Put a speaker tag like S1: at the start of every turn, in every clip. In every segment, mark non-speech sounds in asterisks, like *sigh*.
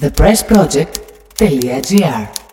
S1: thepressproject.gr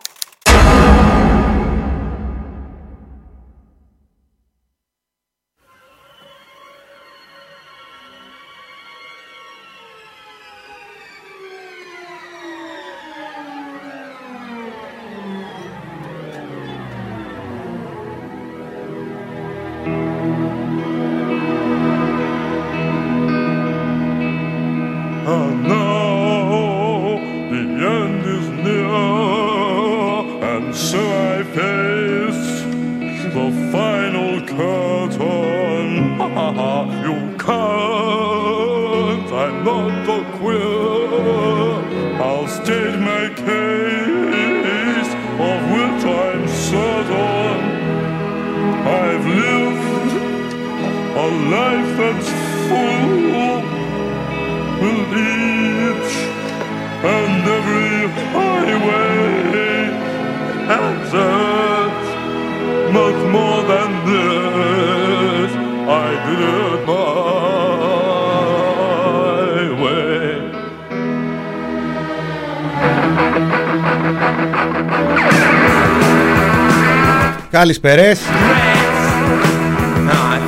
S2: I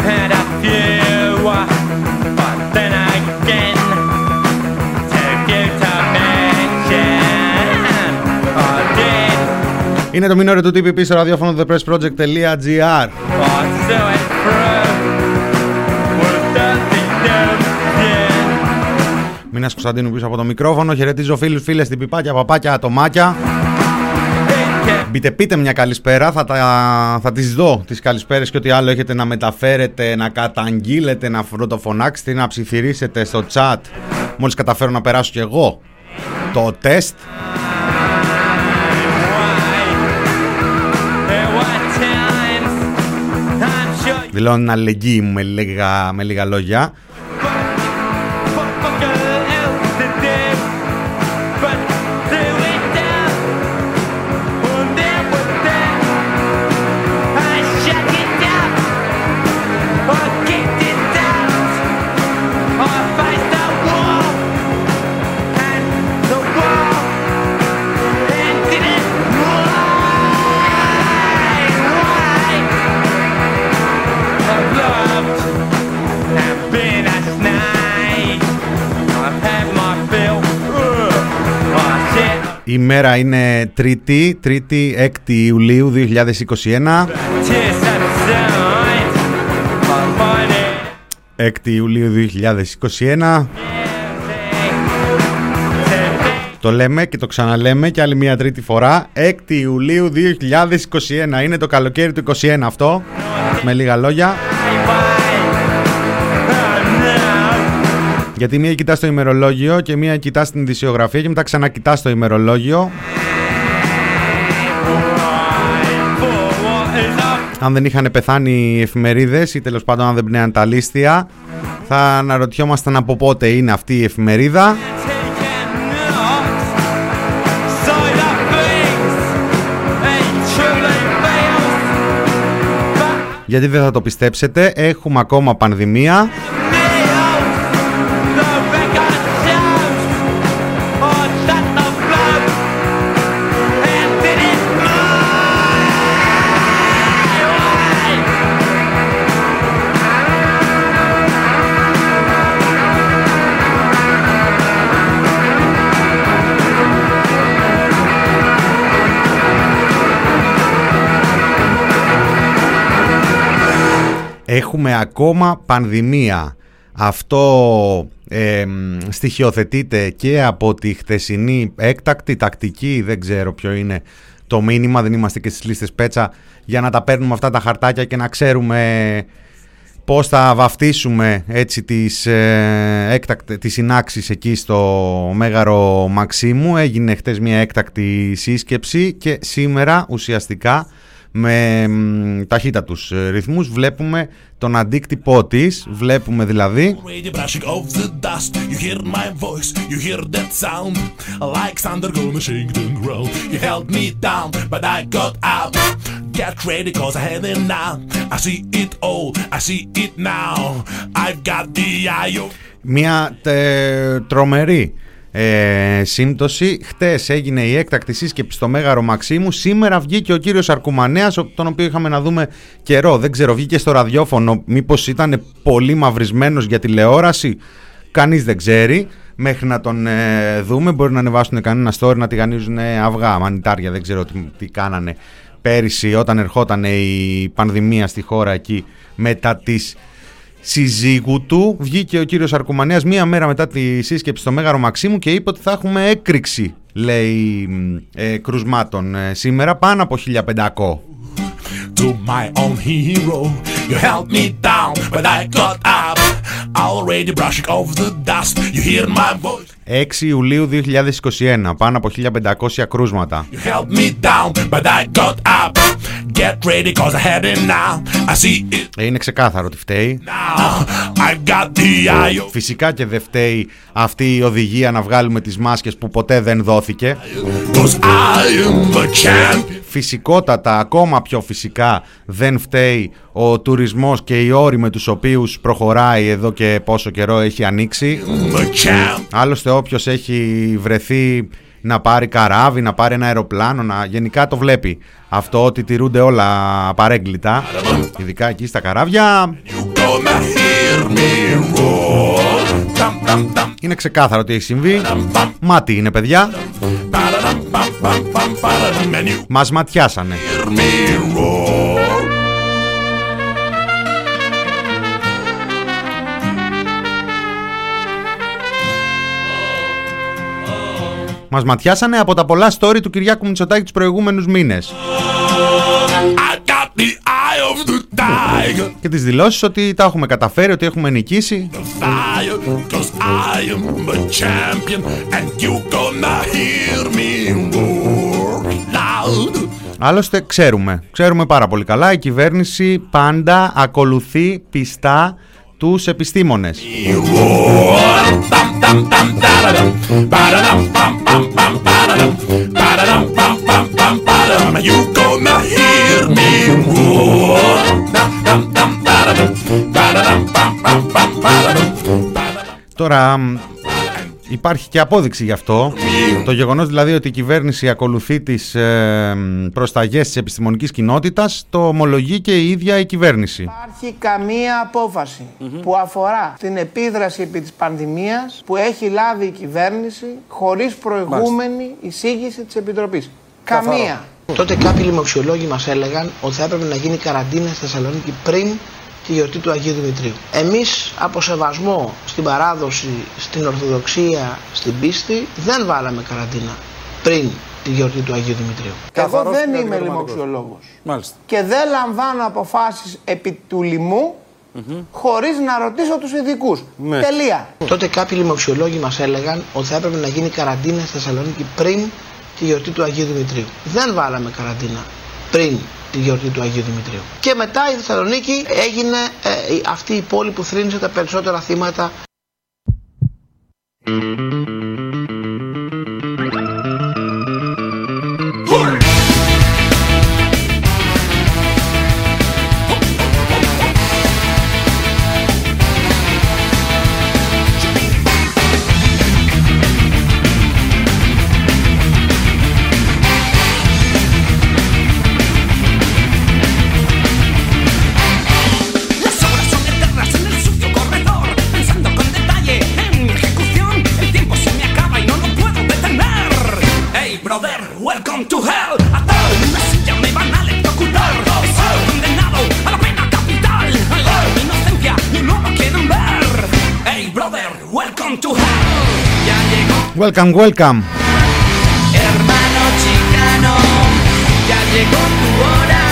S2: did
S3: Είναι το μήνωρο του TPP στο ραδιόφωνο thepressproject.gr
S4: what so it through. Was the yeah.
S3: Μήνας Κωνσταντίνου πίσω από το μικρόφωνο. Χαιρετίζω φίλους, φίλες, την πιπάκια, παπάκια, ατομάκια. Μπείτε πείτε μια καλησπέρα, θα, τα, θα τις δω τις καλησπέρες και ό,τι άλλο έχετε να μεταφέρετε, να καταγγείλετε, να φροντοφωνάξετε, να ψιθυρίσετε στο chat. Μόλις καταφέρω να περάσω κι εγώ το τεστ. Δηλώνω την αλληλεγγύη μου με λίγα, με λίγα λόγια. Η μέρα είναι Τρίτη, Τρίτη 6 Ιουλίου 2021. 6 Ιουλίου 2021. Το λέμε και το ξαναλέμε και άλλη μια τρίτη φορά. 6 Ιουλίου 2021. Είναι το καλοκαίρι του 21 αυτό. Με λίγα λόγια. Γιατί μία κοιτάς το ημερολόγιο και μία κοιτάς την ειδησιογραφία και μετά ξανακοιτάς το ημερολόγιο. Αν δεν είχαν πεθάνει οι εφημερίδες ή τέλος πάντων αν δεν πνέαν τα λίστια, θα αναρωτιόμασταν από πότε είναι αυτή η εφημερίδα. Γιατί δεν θα το πιστέψετε, έχουμε ακόμα πανδημία. Έχουμε ακόμα πανδημία. Αυτό ε, στοιχειοθετείται και από τη χθεσινή έκτακτη τακτική, δεν ξέρω ποιο είναι το μήνυμα, δεν είμαστε και στις λίστες πέτσα για να τα παίρνουμε αυτά τα χαρτάκια και να ξέρουμε πώς θα βαφτίσουμε έτσι τις, ε, έκτακτε, τις συνάξεις εκεί στο Μέγαρο Μαξίμου. Έγινε χτες μια έκτακτη σύσκεψη και σήμερα ουσιαστικά με ταχύτητα τους τους ρυθμούς. Βλέπουμε τον αντίκτυπό της, βλέπουμε δηλαδή. Μια τρομερή ε, σύμπτωση. Χτες έγινε η έκτακτη σύσκεψη στο Μέγαρο Μαξίμου. Σήμερα βγήκε ο κύριος Αρκουμανέας, ο- τον οποίο είχαμε να δούμε καιρό. Δεν ξέρω, βγήκε στο ραδιόφωνο. Μήπως ήταν πολύ μαυρισμένος για τηλεόραση; Κανείς δεν ξέρει. Μέχρι να τον ε, δούμε, μπορεί να ανεβάσουν κανένα story να τηγανίζουν αυγά, μανιτάρια, δεν ξέρω τι, τι κάνανε πέρυσι όταν ερχόταν η πανδημία στη χώρα εκεί μετά τις συζύγου του. Βγήκε ο κύριος Αρκουμανέας μία μέρα μετά τη σύσκεψη στο Μέγαρο Μαξίμου και είπε ότι θα έχουμε έκρηξη, λέει, μ, ε, κρουσμάτων ε, σήμερα, πάνω από 1500.
S5: to my own hero. You held me down, but I got up. Already brushing off the dust. You hear my voice.
S3: 6 Ιουλίου 2021, πάνω από 1500 κρούσματα.
S5: You held me down, but I got up. Get ready, cause I had it now. I see it
S3: Ε, Είναι ξεκάθαρο ότι φταίει.
S5: now. I got the eye of
S3: Φυσικά και δεν φταίει αυτή η οδηγία να βγάλουμε τις μάσκες που ποτέ δεν δόθηκε.
S5: cause I am the champion.
S3: Φυσικότατα, ακόμα πιο φυσικά, δεν φταίει ο τουρισμός και οι όροι με τους οποίους προχωράει εδώ και πόσο καιρό έχει ανοίξει.
S5: The champ.
S3: Άλλωστε όποιος έχει βρεθεί να πάρει καράβι, να πάρει ένα αεροπλάνο, να... γενικά το βλέπει. Αυτό ότι τηρούνται όλα παρέγκλητα, ειδικά εκεί στα καράβια,
S5: You gonna hear me roar. Dum dum dum.
S3: είναι ξεκάθαρο τι έχει συμβεί. Μάτι είναι παιδιά,
S5: Ba-da-dum, bum, bum, bum, ba-da-dum, and you
S3: μας ματιάσανε. Μας ματιάσανε από τα πολλά story του Κυριάκου Μητσοτάκη τους προηγούμενους μήνες.
S5: I got the eye of the tiger.
S3: Και τις δηλώσεις ότι τα έχουμε καταφέρει, ότι έχουμε νικήσει.
S5: Fire, cause I am the champion. And you gonna hear me roar. Loud.
S3: Άλλωστε ξέρουμε, ξέρουμε πάρα πολύ καλά, η κυβέρνηση πάντα ακολουθεί πιστά τους επιστήμονες τώρα υπάρχει και απόδειξη γι' αυτό. Το γεγονός δηλαδή ότι η κυβέρνηση ακολουθεί τις ε, μ, προσταγές της επιστημονικής κοινότητας το ομολογεί και η ίδια η κυβέρνηση.
S6: υπάρχει καμία απόφαση που αφορά την επίδραση επί της πανδημίας που έχει λάβει η κυβέρνηση χωρίς προηγούμενη εισήγηση της Επιτροπής. Καμία.
S7: Τότε κάποιοι λοιμοξιολόγοι μας έλεγαν ότι θα έπρεπε να γίνει καραντίνα στη Θεσσαλονίκη πριν τη γιορτή του Αγίου Δημητρίου. Εμείς από σεβασμό στην παράδοση, στην Ορθοδοξία, στην πίστη δεν βάλαμε καραντίνα πριν τη γιορτή του Αγίου Δημητρίου.
S6: Εγώ δεν είμαι λοιμοξιολόγος
S8: Μάλιστα.
S6: και δεν λαμβάνω αποφάσεις επί του λοιμού χωρίς να ρωτήσω τους ειδικούς.
S8: Ναι.
S6: Τελεία.
S7: Τότε κάποιοι λοιμοξιολόγοι μας έλεγαν ότι θα έπρεπε να γίνει καραντίνα στη Θεσσαλονίκη πριν τη γιορτή του Αγίου Δημητρίου. Δεν βάλαμε καραντίνα πριν τη γιορτή του Αγίου Δημητρίου. Και μετά η Θεσσαλονίκη έγινε ε, η- αυτή η πόλη που θρύνησε τα περισσότερα θύματα
S9: Welcome, welcome. hermano chicano. Ya llegó tu hora.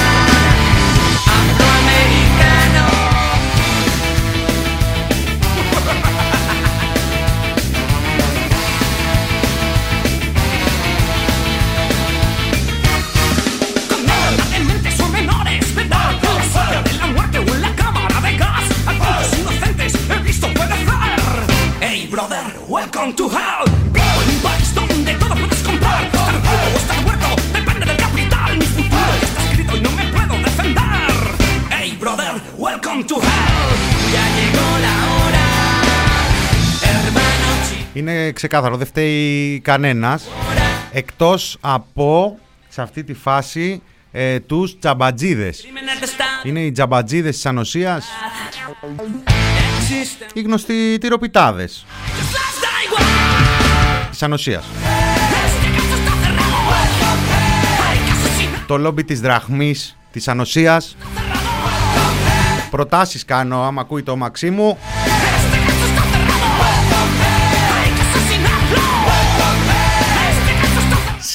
S9: Afroamericano. Condenan en
S3: είναι ξεκάθαρο, δεν φταίει κανένας εκτός από σε αυτή τη φάση ε, τους τζαμπατζίδες. Είναι οι τζαμπατζίδες της ανοσίας, οι γνωστοί τυροπιτάδες της ανοσίας. Το λόμπι της δραχμής της ανοσίας. Προτάσεις κάνω άμα ακούει το Μαξίμου.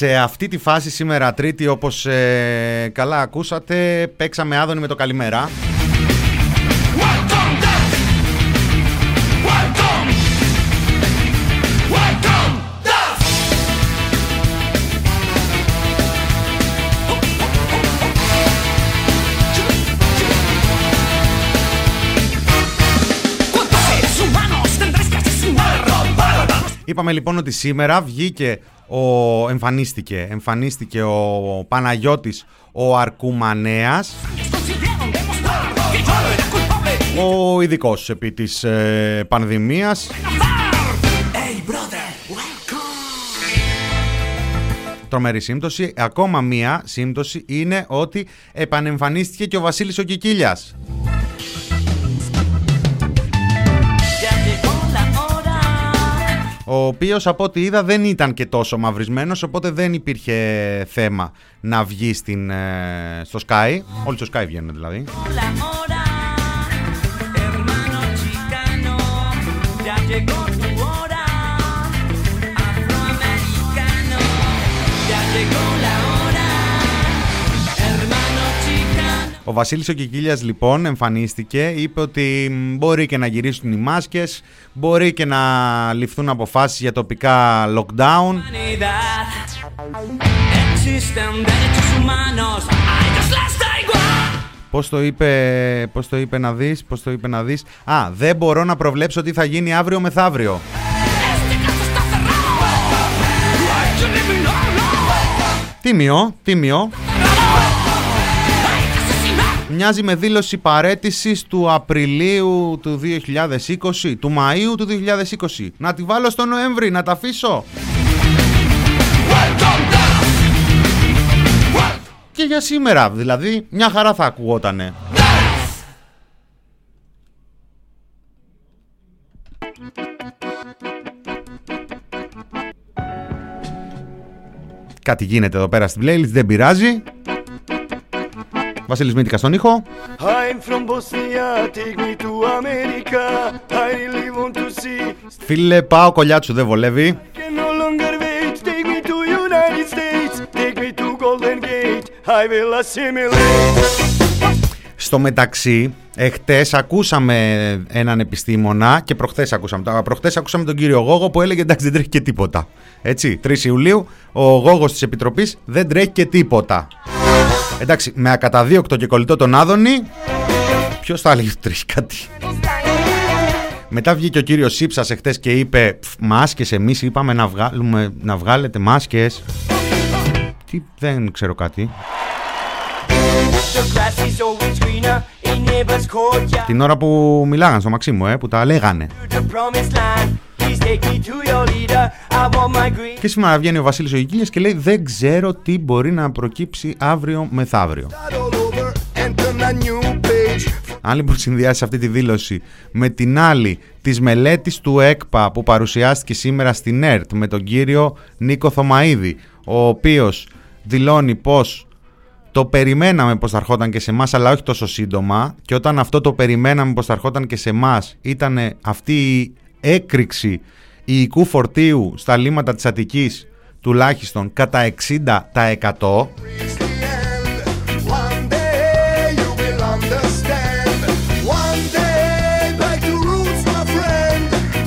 S3: Σε αυτή τη φάση σήμερα τρίτη όπως ε, καλά ακούσατε παίξαμε άδωνη με το καλημέρα.
S10: Welcome death. Welcome. Welcome death. ¿Cuántos seres humanos tendréis que asesinar?
S3: Είπαμε λοιπόν ότι σήμερα βγήκε ο, εμφανίστηκε, εμφανίστηκε ο Παναγιώτης ο Αρκουμανέας
S10: Consiguieron demostrar que yo era culpable.
S3: ο ειδικός επί της ε, πανδημίας
S10: Hey brother, welcome.
S3: τρομερή σύμπτωση. Ακόμα μία σύμπτωση είναι ότι επανεμφανίστηκε και ο Βασίλης ο Κικίλιας. Ο οποίος από ό,τι είδα δεν ήταν και τόσο μαυρισμένος οπότε δεν υπήρχε θέμα να βγει στην, ε, στο Sky. Όλοι στο Sky βγαίνουν δηλαδή.
S4: la
S3: Ο Βασίλης ο Κικίλιας λοιπόν εμφανίστηκε, είπε ότι μ, μπορεί και να γυρίσουν οι μάσκες, μπορεί και να ληφθούν αποφάσεις για τοπικά lockdown.
S4: Humanidad. Existen derechos humanos, a ellos les da igual.
S3: Πώς το είπε, πώς το είπε να δεις, πώς το είπε να δεις. Α, δεν μπορώ να προβλέψω τι θα γίνει αύριο μεθαύριο.
S10: Este caso está cerrado. Hay que eliminarlo.
S3: Τίμιο, τίμιο.
S10: Hay que asesinar.
S3: Μοιάζει με δήλωση παρέτησης του Απριλίου του 2020, του Μαΐου του 2020. Να τη βάλω στο Νοέμβρη, να τα αφήσω.
S10: Welcome death.
S3: Και για σήμερα, δηλαδή, μια χαρά θα ακουγότανε. Κάτι γίνεται εδώ πέρα στην playlist, δεν πειράζει. Βασιλισμήντικα στον ήχο. Φίλε, πάω. Κολλιά σου δεν βολεύει. Στο μεταξύ, εχθές ακούσαμε έναν επιστήμονα και προχθές ακούσαμε. τα- Προχθές ακούσαμε τον κύριο Γόγο που έλεγε εντάξει δεν τρέχει και τίποτα. Έτσι, 3 Ιουλίου, ο Γόγος της Επιτροπής δεν τρέχει και τίποτα. Εντάξει, με ακαταδίωκτο και κολλητό τον Άδωνη, ποιος θα έλεγε ότι τρέχει κάτι; Μετά βγήκε ο κύριος Σύψας εχθές και είπε «Πφ, μάσκες εμείς είπαμε να, βγάλουμε, να βγάλετε μάσκες. Τι, δεν ξέρω κάτι. Την ώρα που μιλάγαν στο Μαξίμου, ε, που τα λέγανε.
S4: To the promised land, please take me to your leader. I want my green.
S3: Και σήμερα βγαίνει ο Βασίλης ο Γικίλιας και λέει δεν ξέρω τι μπορεί να προκύψει αύριο μεθαύριο.
S2: Start all over and turn a new page.
S3: Αν λοιπόν συνδυάσεις αυτή τη δήλωση με την άλλη της μελέτης του ΕΚΠΑ που παρουσιάστηκε σήμερα στην ΕΡΤ με τον κύριο Νίκο Θωμαίδη ο οποίος δηλώνει πως το περιμέναμε πως θα ερχόταν και σε εμάς, αλλά όχι τόσο σύντομα και όταν αυτό το περιμέναμε πως θα ερχόταν και σε εμάς ήταν αυτή η έκρηξη υλικού φορτίου στα λίμματα της Αττικής τουλάχιστον κατά 60%.
S2: One day you will understand. One day back to roots, my friend.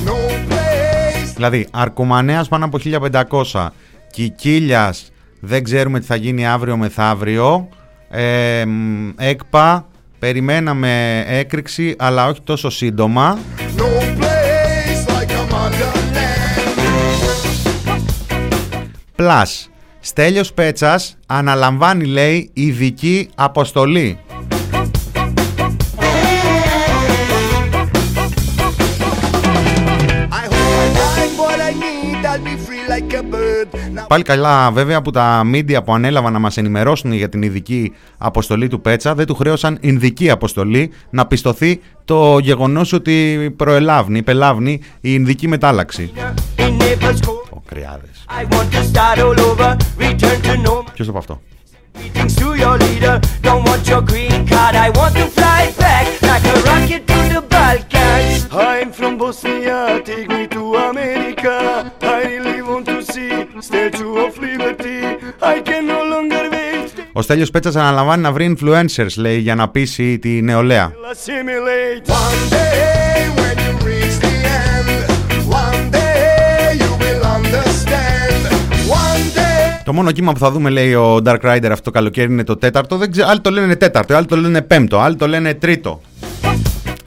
S2: No place.
S3: Δηλαδή, Αρκουμανέας πάνω από 1500, Κικίλιας δεν ξέρουμε τι θα γίνει αύριο μεθαύριο, ε, μ, ΕΚΠΑ περιμέναμε έκρηξη αλλά όχι τόσο σύντομα.
S2: No place like a motherland.
S3: Πλάς, Στέλιος Πέτσας αναλαμβάνει λέει ειδική αποστολή. Πάλι καλά βέβαια που τα μίντια που ανέλαβαν να μας ενημερώσουν για την ειδική αποστολή του Πέτσα δεν του χρέωσαν ειδική αποστολή να πιστωθεί το γεγονός ότι προελάβνει, πελάβνει η ειδική μετάλλαξη.
S4: In Naples cold.
S3: Ο Κρυάδες.
S4: I want to start all over, return to normal.
S3: Ποιος το είπε αυτό;
S4: Greetings to your leader. Don't want your green card. I want to fly back like a rocket to the Balkans.
S11: I'm from Bosnia, take me to America. I really want to see Statue of Liberty. I can no longer wait.
S3: Ο Στέλιος Πέτσας αναλαμβάνει να βρει influencers λέει για να πείσει τη νεολαία.
S11: Assimilate.
S2: one day when you reach the end, one day you will understand. One day.
S3: Το μόνο κύμα που θα δούμε, λέει ο Dark Rider, αυτό το καλοκαίρι είναι το τέταρτο. Δεν ξέρω, άλλοι το λένε τέταρτο, άλλοι το λένε πέμπτο, άλλοι το λένε τρίτο.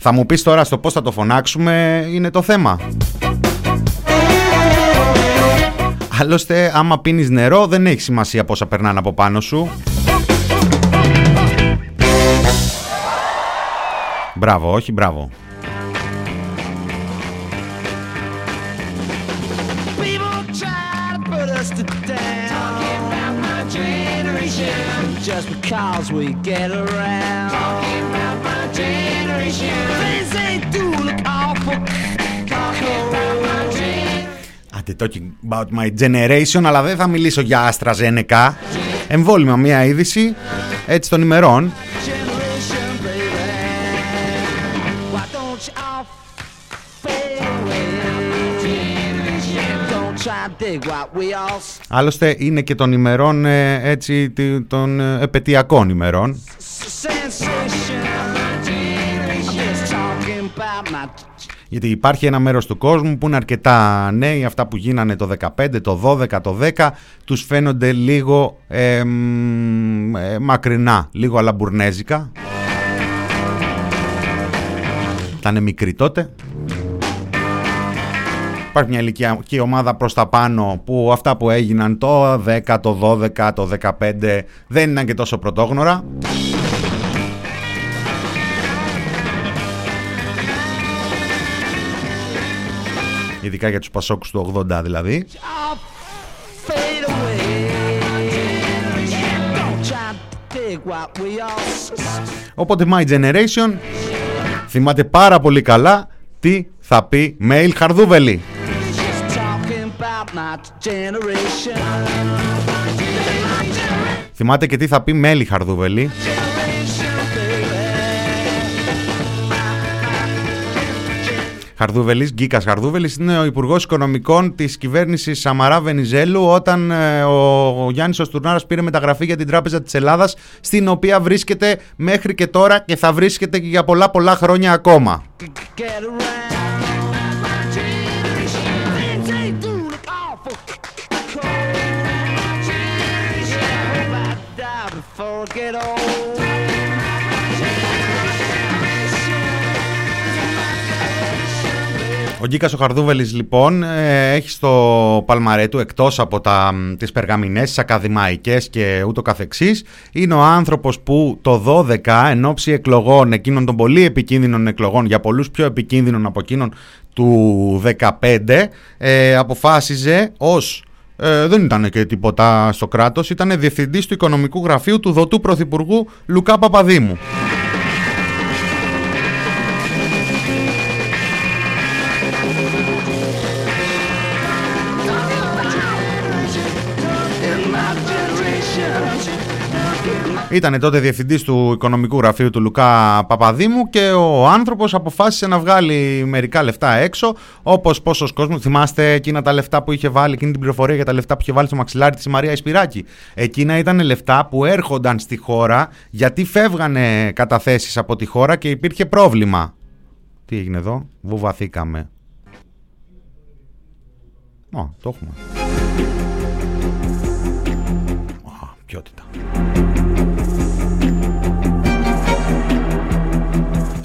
S3: Θα μου πεις τώρα στο πώς θα το φωνάξουμε, είναι το θέμα. Άλλωστε, άμα πίνεις νερό, δεν έχει σημασία πόσα περνάνε από πάνω σου. Μπράβο, όχι μπράβο.
S10: People try to put us to down. Talking about my generation. Just because we get around. Generation.
S3: Άντε, talking about my generation, αλλά δεν θα μιλήσω για AstraZeneca. Εμβόλυμα μια είδηση, έτσι των ημερών.
S10: Generation, baby. Why don't you all fade away? Don't try to dig what we all
S3: Άλλωστε είναι και των ημερών, ε, έτσι, τι- των ε, επαιτειακών ημερών.
S10: Sensation. I'm just talking about my
S3: Γιατί υπάρχει ένα μέρος του κόσμου που είναι αρκετά νέοι, αυτά που γίνανε το 15, το 12, το 10, τους φαίνονται λίγο ε, μ, ε, μακρινά, λίγο αλαμπουρνέζικα. Ήταν μικροί τότε. Υπάρχει μια ηλικιακή ομάδα προς τα πάνω που αυτά που έγιναν το 10, το 12, το 15 δεν ήταν και τόσο πρωτόγνωρα. Ειδικά για τους Πασόκους του 80 δηλαδή.
S10: fade away. Don't try to dig what we all
S3: Οπότε My Generation θυμάται πάρα πολύ καλά τι θα πει Mail Χαρδούβελη.
S10: just talking about my generation.
S3: Θυμάται και τι θα πει Μέλη Χαρδούβελη. Χαρδούβελης, Γκίκας Χαρδούβελης είναι ο Υπουργός Οικονομικών της κυβέρνησης Σαμαρά Βενιζέλου όταν ε, ο, ο Γιάννης Οστουρνάρας πήρε μεταγραφή για την Τράπεζα της Ελλάδας στην οποία βρίσκεται μέχρι και τώρα και θα βρίσκεται και για πολλά πολλά χρόνια ακόμα.
S10: Get around.
S3: Ο Γκίκας ο Χαρδούβελης λοιπόν ε, έχει στο παλμαρέ του εκτός από τα, μ, τις περγαμηνές, τις ακαδημαϊκές και ούτω καθεξής είναι ο άνθρωπος που το 12 εν ώψη εκλογών, εκείνων των πολύ επικίνδυνων εκλογών για πολλούς πιο επικίνδυνων από εκείνων του 15 ε, αποφάσιζε ως ε, δεν ήταν και τίποτα στο κράτος, ήταν διευθυντής του οικονομικού γραφείου του δοτού πρωθυπουργού Λουκά Παπαδήμου. Ήταν τότε διευθυντής του οικονομικού γραφείου του Λουκά Παπαδήμου και ο άνθρωπος αποφάσισε να βγάλει μερικά λεφτά έξω. Όπως πόσος κόσμος. Θυμάστε εκείνα τα λεφτά που είχε βάλει, εκείνη την πληροφορία για τα λεφτά που είχε βάλει στο μαξιλάρι της Μαρία Ισπυράκη. Εκείνα ήταν λεφτά που έρχονταν στη χώρα γιατί φεύγανε καταθέσεις από τη χώρα και υπήρχε πρόβλημα. Τι έγινε εδώ, βουβαθήκαμε. Ω, το έχουμε. Α, ποιότητα.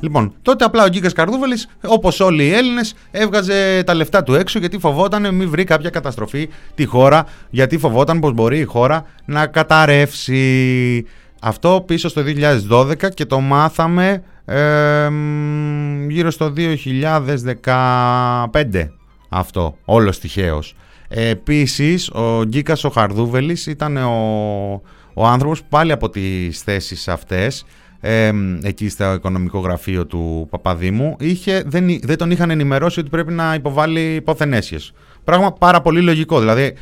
S3: Λοιπόν, τότε απλά ο Γκίκας Καρδούβελη, όπως όλοι οι Έλληνες, έβγαζε τα λεφτά του έξω γιατί φοβόταν μην βρει κάποια καταστροφή τη χώρα, γιατί φοβόταν πως μπορεί η χώρα να καταρρεύσει. Αυτό πίσω στο 2012 και το μάθαμε ε, μ, γύρω στο 2015 αυτό, όλος τυχαίως. Ε, επίσης, ο Γκίκας ο Χαρδούβελης ήταν ο, ο άνθρωπος που πάλι από τις θέσεις αυτές ε, εκεί στο οικονομικό γραφείο του Παπαδήμου είχε, δεν, εί- δεν τον είχαν ενημερώσει ότι πρέπει να υποβάλει υποθενέσιες. Πράγμα πάρα πολύ λογικό. Δηλαδή,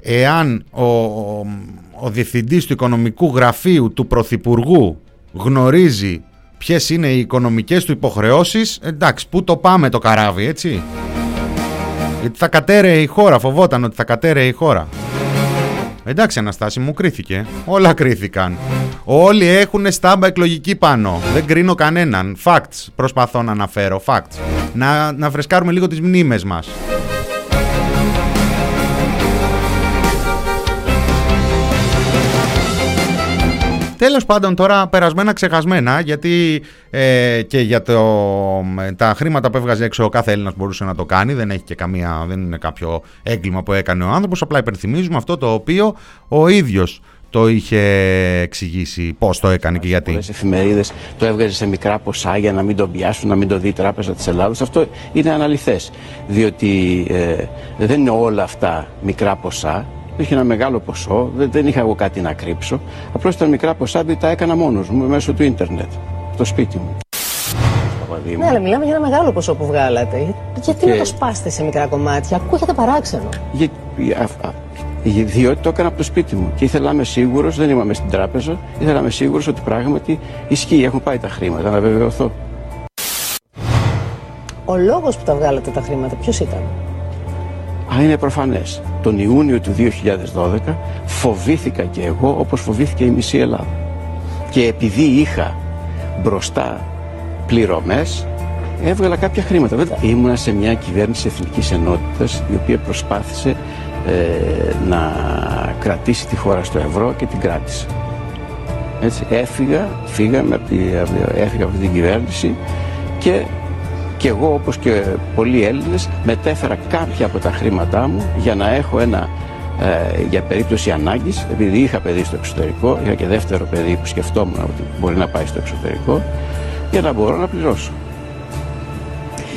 S3: εάν ο, ο, ο διευθυντής του οικονομικού γραφείου του Πρωθυπουργού γνωρίζει ποιες είναι οι οικονομικές του υποχρεώσεις, εντάξει, πού το πάμε το καράβι, έτσι; Γιατί θα κατέρεε η χώρα, φοβόταν ότι θα κατέρεε η χώρα. Εντάξει Αναστάση μου κρίθηκε. Όλα κρίθηκαν. Όλοι έχουν στάμπα εκλογική πάνω. Δεν κρίνω κανέναν. Facts. Προσπαθώ να αναφέρω Facts. Να, να φρεσκάρουμε λίγο τις μνήμες μας Τέλος πάντων τώρα περασμένα ξεχασμένα γιατί ε, και για το, ε, τα χρήματα που έβγαζε έξω ο κάθε Έλληνας μπορούσε να το κάνει δεν έχει και καμία, δεν είναι κάποιο έγκλημα που έκανε ο άνθρωπος απλά υπενθυμίζουμε αυτό το οποίο ο ίδιος το είχε εξηγήσει πώς το έκανε και γιατί.
S12: Πολλές εφημερίδες το έβγαζε σε μικρά ποσά για να μην τον πιάσουν, να μην το δει η Τράπεζα της Ελλάδας. Αυτό είναι αναλυθές, διότι ε, δεν είναι όλα αυτά μικρά ποσά. Υπήρχε ένα μεγάλο ποσό, δεν, δεν είχα εγώ κάτι να κρύψω. Απλώς ήταν μικρά ποσά, διότι τα έκανα μόνος μου μέσω του ίντερνετ, στο σπίτι μου. Παπαδήμου.
S13: Ναι, αλλά μιλάμε για ένα μεγάλο ποσό που βγάλατε. Γιατί
S12: Και-
S13: να το σπάσετε σε μικρά κομμάτια, ακούγεται παράξενο.
S12: Για, α- α- διότι το έκανα από το σπίτι μου και ήθελα να είμαι σίγουρος, δεν ήμαμε στην τράπεζα, ήθελα να είμαι σίγουρος ότι πράγματι ισχύει, έχουν πάει τα χρήματα, να βεβαιωθώ.
S13: Ο λόγος που τα βγάλατε τα χρήματα, ποιος ήταν;
S12: Α, είναι προφανές. Τον Ιούνιο του 2012 φοβήθηκα και εγώ όπως φοβήθηκε η μισή Ελλάδα. Και επειδή είχα μπροστά πληρωμές, έβγαλα κάποια χρήματα. Βέβαια, ήμουνα σε μια κυβέρνηση εθνικής ενότητας η οποία προσπάθησε ε, να κρατήσει τη χώρα στο ευρώ και την κράτησε. Έτσι, έφυγα, φύγαμε από τη, από- έφυγα από την κυβέρνηση και και εγώ όπως και πολλοί Έλληνες μετέφερα κάποια από τα χρήματά μου για να έχω ένα ε, για περίπτωση ανάγκης επειδή είχα παιδί στο εξωτερικό είχα και δεύτερο παιδί που σκεφτόμουν ότι μπορεί να πάει στο εξωτερικό για να μπορώ να πληρώσω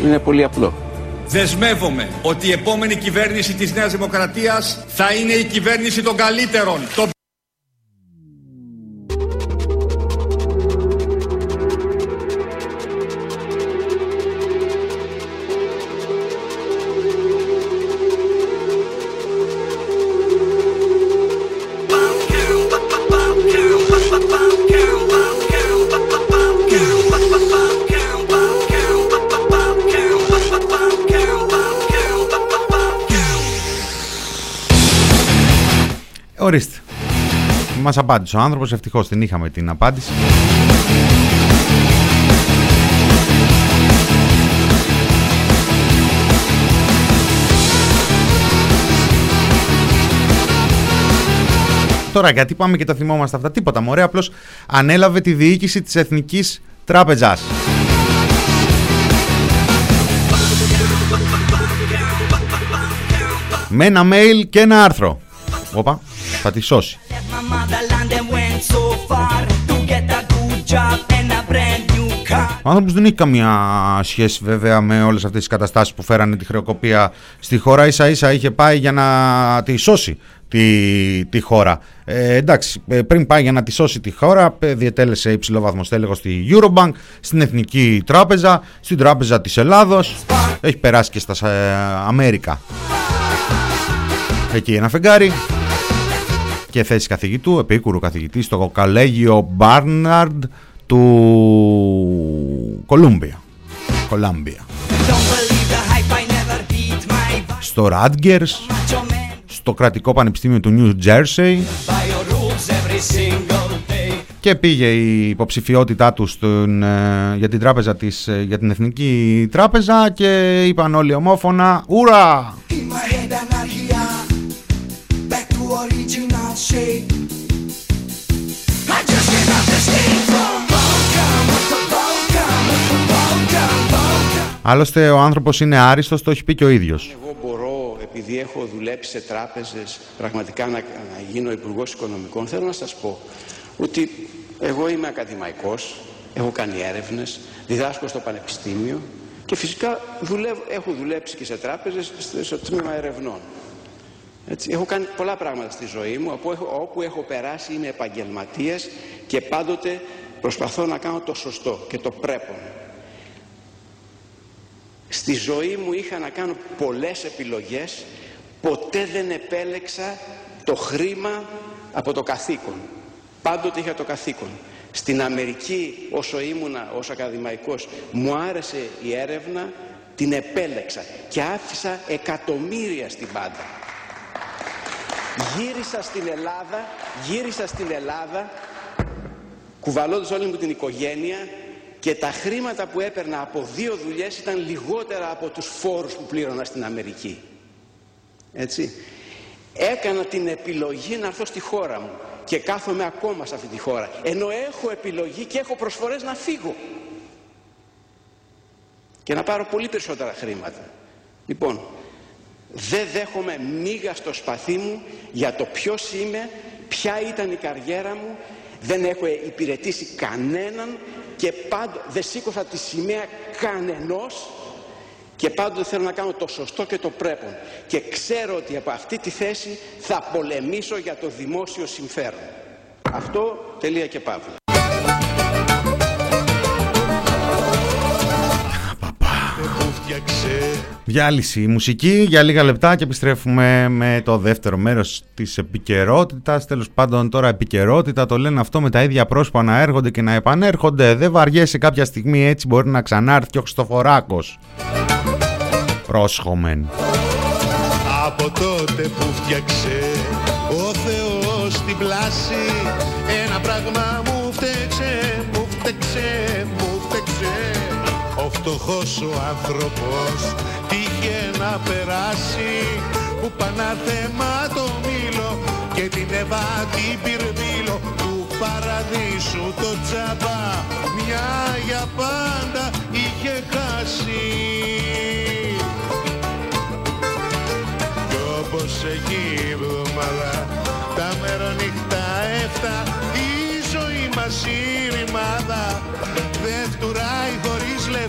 S12: είναι πολύ απλό
S14: Δεσμεύομαι ότι η επόμενη κυβέρνηση της Νέας Δημοκρατίας θα είναι η κυβέρνηση των καλύτερων. των
S3: Μας απάντησε ο άνθρωπος, ευτυχώς την είχαμε την απάντηση. Τώρα γιατί πάμε και τα θυμόμαστε αυτά, τίποτα μωρέ, απλώς ανέλαβε τη διοίκηση της Εθνικής Τράπεζας. Με ένα mail και ένα άρθρο. Όπα, θα τη σώσει.
S4: My motherland and went so far to get a good job and a brand new car.
S3: Ο άνθρωπος δεν έχει καμία σχέση βέβαια με όλες αυτές τις καταστάσεις που φέρανε τη χρεοκοπία στη χώρα. Ίσα ίσα είχε πάει για να τη σώσει τη, τη χώρα. Ε, εντάξει, ε, πριν πάει για να τη σώσει τη χώρα, ε, διετέλεσε υψηλό βαθμό στέλεχος στη Eurobank, στην Εθνική Τράπεζα, στην Τράπεζα της Ελλάδος. Έχει περάσει και στα ε, Αμέρικα. Εκεί ένα φεγγάρι και θέση καθηγητού, επίκουρου καθηγητή στο Καλέγιο Μπάρναρντ του Κολούμπια. Κολάμπια.
S4: Don't believe the hype, I never beat my vibe.
S3: Στο Ράντγκερς,
S4: Macho man,
S3: στο κρατικό πανεπιστήμιο του New Jersey
S4: by your rules every single day.
S3: και πήγε η υποψηφιότητά του στον, ε, για την τράπεζα της, ε, για την Εθνική Τράπεζα και είπαν όλοι ομόφωνα «Ουρα!»
S15: Original shape I just cannot escape from Vulcan Vulcan Vulcan Vulcan
S3: Άλλωστε ο άνθρωπος είναι άριστος, το έχει πει και ο ίδιος.
S12: Εγώ μπορώ, επειδή έχω δουλέψει σε τράπεζες, πραγματικά να, να γίνω υπουργός Οικονομικών. Θέλω να σας πω ότι εγώ είμαι ακαδημαϊκός, έχω κάνει έρευνες, διδάσκω στο πανεπιστήμιο και φυσικά δουλεύω, έχω δουλέψει και σε τράπεζες στο- στο τμήμα ερευνών.
S16: Έτσι, έχω κάνει πολλά πράγματα στη ζωή μου, όπου έχω, όπου έχω περάσει είμαι επαγγελματίας και πάντοτε προσπαθώ να κάνω το σωστό και το πρέπον. Στη ζωή μου είχα να κάνω πολλές επιλογές, ποτέ δεν επέλεξα το χρήμα από το καθήκον. Πάντοτε είχα το καθήκον. Στην Αμερική όσο ήμουνα ως ακαδημαϊκός μου άρεσε η έρευνα, την επέλεξα και άφησα εκατομμύρια στην πάντα. Γύρισα στην Ελλάδα, γύρισα στην Ελλάδα κουβαλώντας όλη μου την οικογένεια και τα χρήματα που έπαιρνα από δύο δουλειές ήταν λιγότερα από τους φόρους που πλήρωνα στην Αμερική. Έτσι. Έκανα την επιλογή να έρθω στη χώρα μου και κάθομαι ακόμα σε αυτή τη χώρα. Ενώ έχω επιλογή και έχω προσφορές να φύγω. Και να πάρω πολύ περισσότερα χρήματα. Λοιπόν, δεν δέχομαι μίγα στο σπαθί μου για το ποιος είμαι, ποια ήταν η καριέρα μου, δεν έχω υπηρετήσει κανέναν και πάντο, δεν σήκωσα τη σημαία κανενός και πάντοτε θέλω να κάνω το σωστό και το πρέπον και ξέρω ότι από αυτή τη θέση θα πολεμήσω για το δημόσιο συμφέρον. Αυτό τελεία και παύλα.
S3: Διάλυση η μουσική για λίγα λεπτά και επιστρέφουμε με το δεύτερο μέρος της επικαιρότητας. Τέλος πάντων τώρα επικαιρότητα το λένε αυτό με τα ίδια πρόσωπα να έρχονται και να επανέρχονται. Δεν βαριέσαι κάποια στιγμή έτσι μπορεί να ξανάρθει και ο Χριστοφοράκος. Πρόσχομεν.
S17: Από τότε που φτιάξε ο Θεός την πλάση Ένα πράγμα φτωχός ο άνθρωπος. Τύχε να περάσει Που πανάθεμα το μήλο και την Εύα την πυρμήλο Του παραδείσου το τσάμπα μια για πάντα είχε χάσει. Κι όπως εκεί η εβδομάδα Τα μερονύχτα έφτα Η ζωή μας η ρημάδα Δεν φτουράει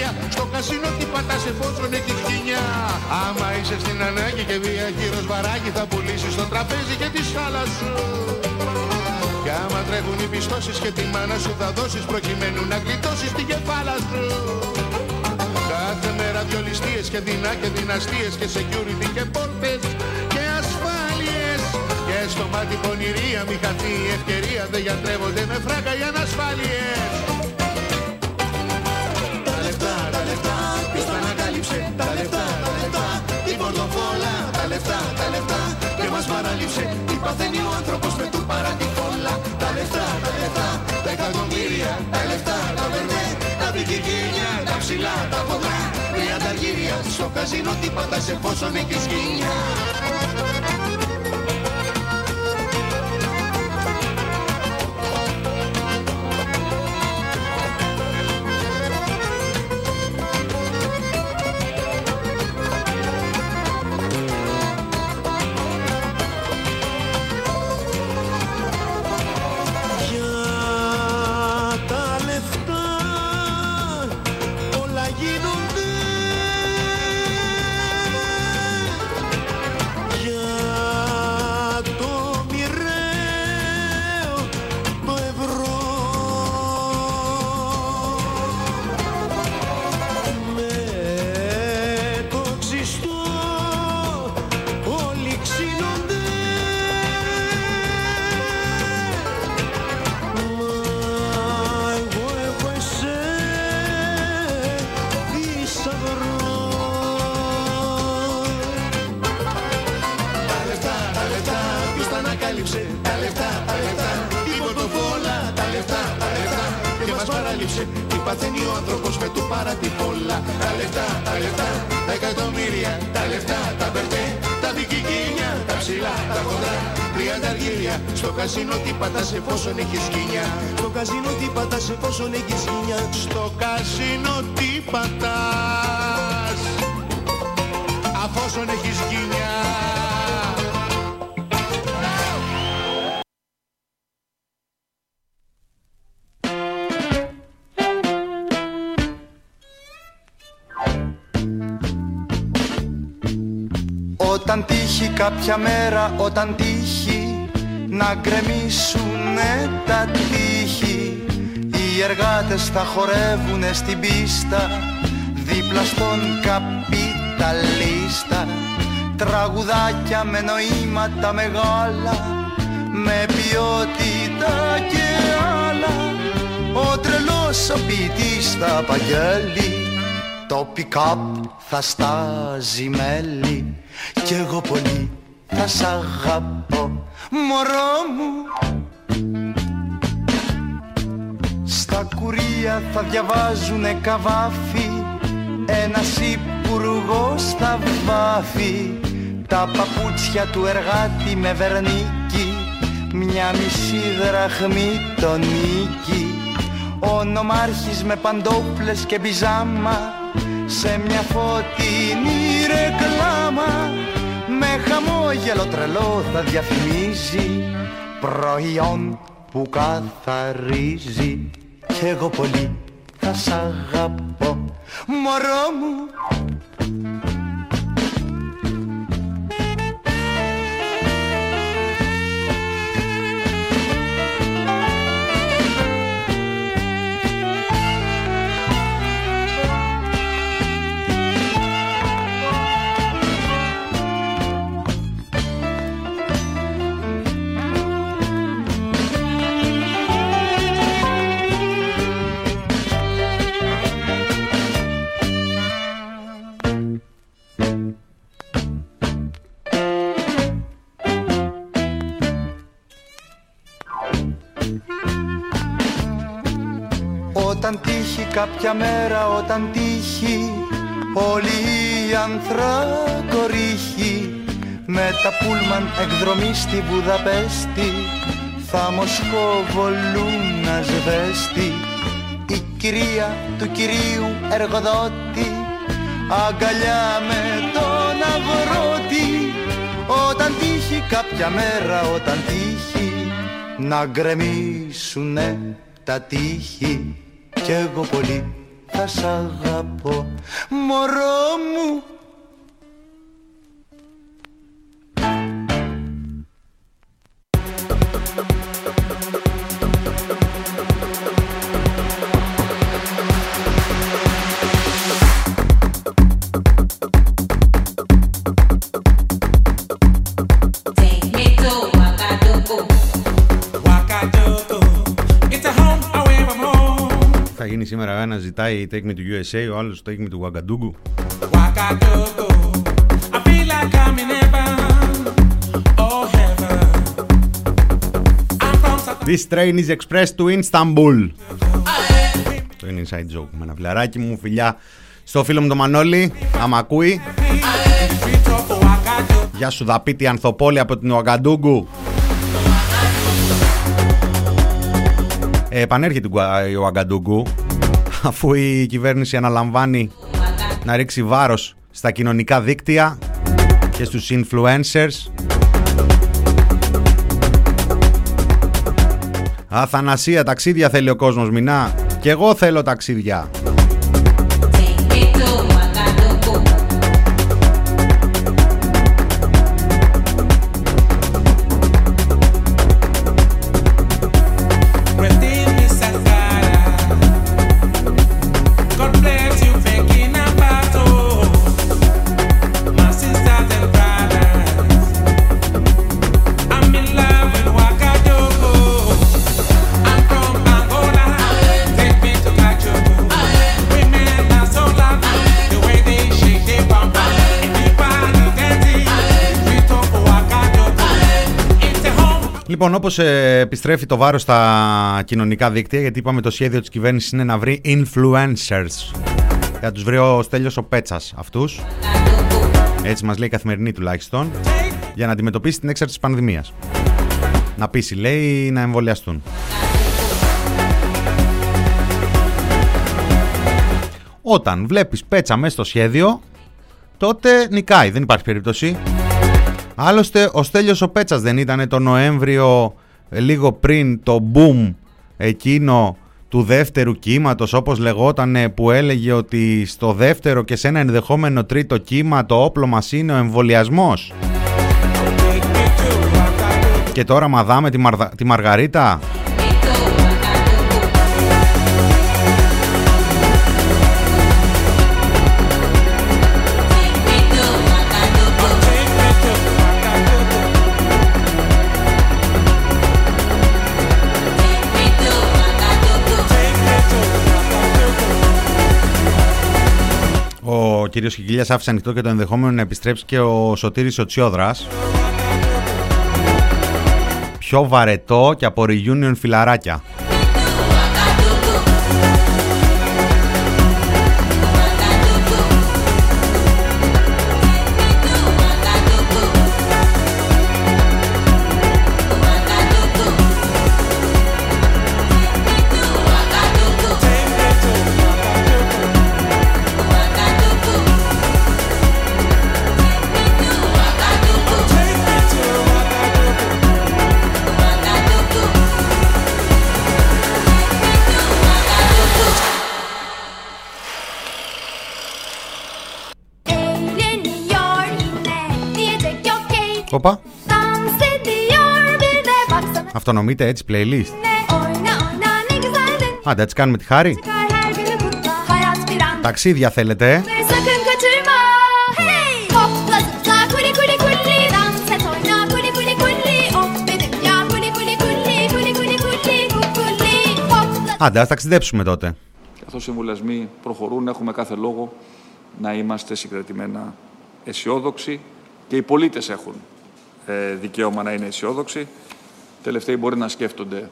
S17: Τριάντα αργύρια Στο κασίνο τι πατάς εφόσον έχεις χινιά. Άμα είσαι στην ανάγκη και διαχείρος βαράκι Θα πουλήσεις το τραπέζι και τη σάλα σου. Κι άμα τρέχουν οι πιστώσεις και τη μάνα σου θα δώσεις προκειμένου να γλιτώσεις την κεφάλα σου. Κάθε μέρα δυο ληστείες και δεινά και δυναστείες και security και πόρτες και ασφάλειες. Και στο μάτι πονηρία μη χαθεί η ευκαιρία δεν γιατρεύονται με φράγκα οι ανασφάλειες λεφτά, τα λεφτά, και μας παραλείψε Τι παθαίνει ο άνθρωπος με του παρατηφόλα Τα λεφτά, τα λεφτά, τα εκατομμύρια Τα λεφτά, τα βερνέ, τα μπικικίνια Τα ψηλά, τα ποδά, τριάντα αργύρια Στο καζίνο τι πατάς εφόσον έχεις γυνιά Για
S18: κάποια μέρα, όταν τύχει να γκρεμίσουνε τα τείχη. Οι εργάτες θα χορεύουνε στην πίστα δίπλα στον καπιταλίστα. Τραγουδάκια με νοήματα μεγάλα με ποιότητα και άλλα. Ο τρελός ο ποιητής θα απαγγέλει το pick-up θα στάζει μέλι. Κι εγώ πολύ θα σ' αγαπώ μωρό μου. Στα κουρία θα διαβάζουνε καβάφι Ένας υπουργός θα βάφει Τα παπούτσια του εργάτη με βερνίκι Μια μισή δραχμή τον νίκη Ο νομάρχης με παντόφλες και πιζάμα σε μια φωτεινή ρεκλάμα με χαμόγελο τρελό θα διαφημίζει προϊόν που καθαρίζει. Κι εγώ πολύ θα σ' αγαπώ μωρό μου κάποια μέρα, όταν τύχει Όλοι οι ανθρακορίχοι Με τα πούλμαν εκδρομή στη Βουδαπέστη Θα Μοσχοβολούν να σβέστη. Η κυρία του κυρίου εργοδότη Αγκαλιά με τον αγρότη. Όταν τύχει κάποια μέρα, όταν τύχει Να γκρεμίσουνε τα τείχη κι εγώ πολύ θα σ' αγαπώ. Μωρό μου
S3: ζητάει take me to USA, ο άλλος take me to Ouagadougou. This train is express to Istanbul. Το είναι inside joke με ένα φιλαράκι μου, φιλιά στο φίλο μου το Μανώλη, άμα ακούει. Γεια σου Δαπίτη Ανθοπόλη από την Ouagadougou. Ε, επανέρχεται η Γκουα- η Ouagadougou αφού η κυβέρνηση αναλαμβάνει να ρίξει βάρος στα κοινωνικά δίκτυα και στους influencers. Αθανασία, ταξίδια θέλει ο κόσμος, μηνά. Και εγώ θέλω ταξίδια. Λοιπόν, όπως επιστρέφει το βάρος στα κοινωνικά δίκτυα, γιατί είπαμε το σχέδιο της κυβέρνησης είναι να βρει influencers. Θα τους βρει ο Στέλιος ο Πέτσας αυτούς. Έτσι μας λέει η καθημερινή τουλάχιστον. Για να αντιμετωπίσει την έξαρση της πανδημίας. Να πείσει, λέει, να εμβολιαστούν. Όταν βλέπεις πέτσα μέσα στο σχέδιο, τότε νικάει, δεν υπάρχει περίπτωση. Άλλωστε, ο Στέλιος ο Πέτσας δεν ήταν το Νοέμβριο, ε, λίγο πριν το boom εκείνο του δεύτερου κύματος, όπως λεγότανε, που έλεγε ότι στο δεύτερο και σε ένα ενδεχόμενο τρίτο κύμα το όπλο μας είναι ο εμβολιασμός. Και τώρα μαδάμε τη, Μαρδα- τη Μαργαρίτα. Κύριος Κικίλιας άφησε ανοιχτό και το ενδεχόμενο να επιστρέψει και ο Σωτήρης ο Τσιόδρας. Πιο βαρετό και από reunion φιλαράκια.
S19: Hop ve dünya kuli kuli kuli Kuli kuli kuli. Kukuli Hopla
S3: Άντε, ας ταξιδέψουμε τότε.
S1: Καθώς οι εμβολιασμοί προχωρούν, έχουμε κάθε λόγο να είμαστε συγκρατημένα αισιόδοξοι και οι πολίτες έχουν ε, δικαίωμα να είναι αισιόδοξοι. Τελευταίοι μπορεί να σκέφτονται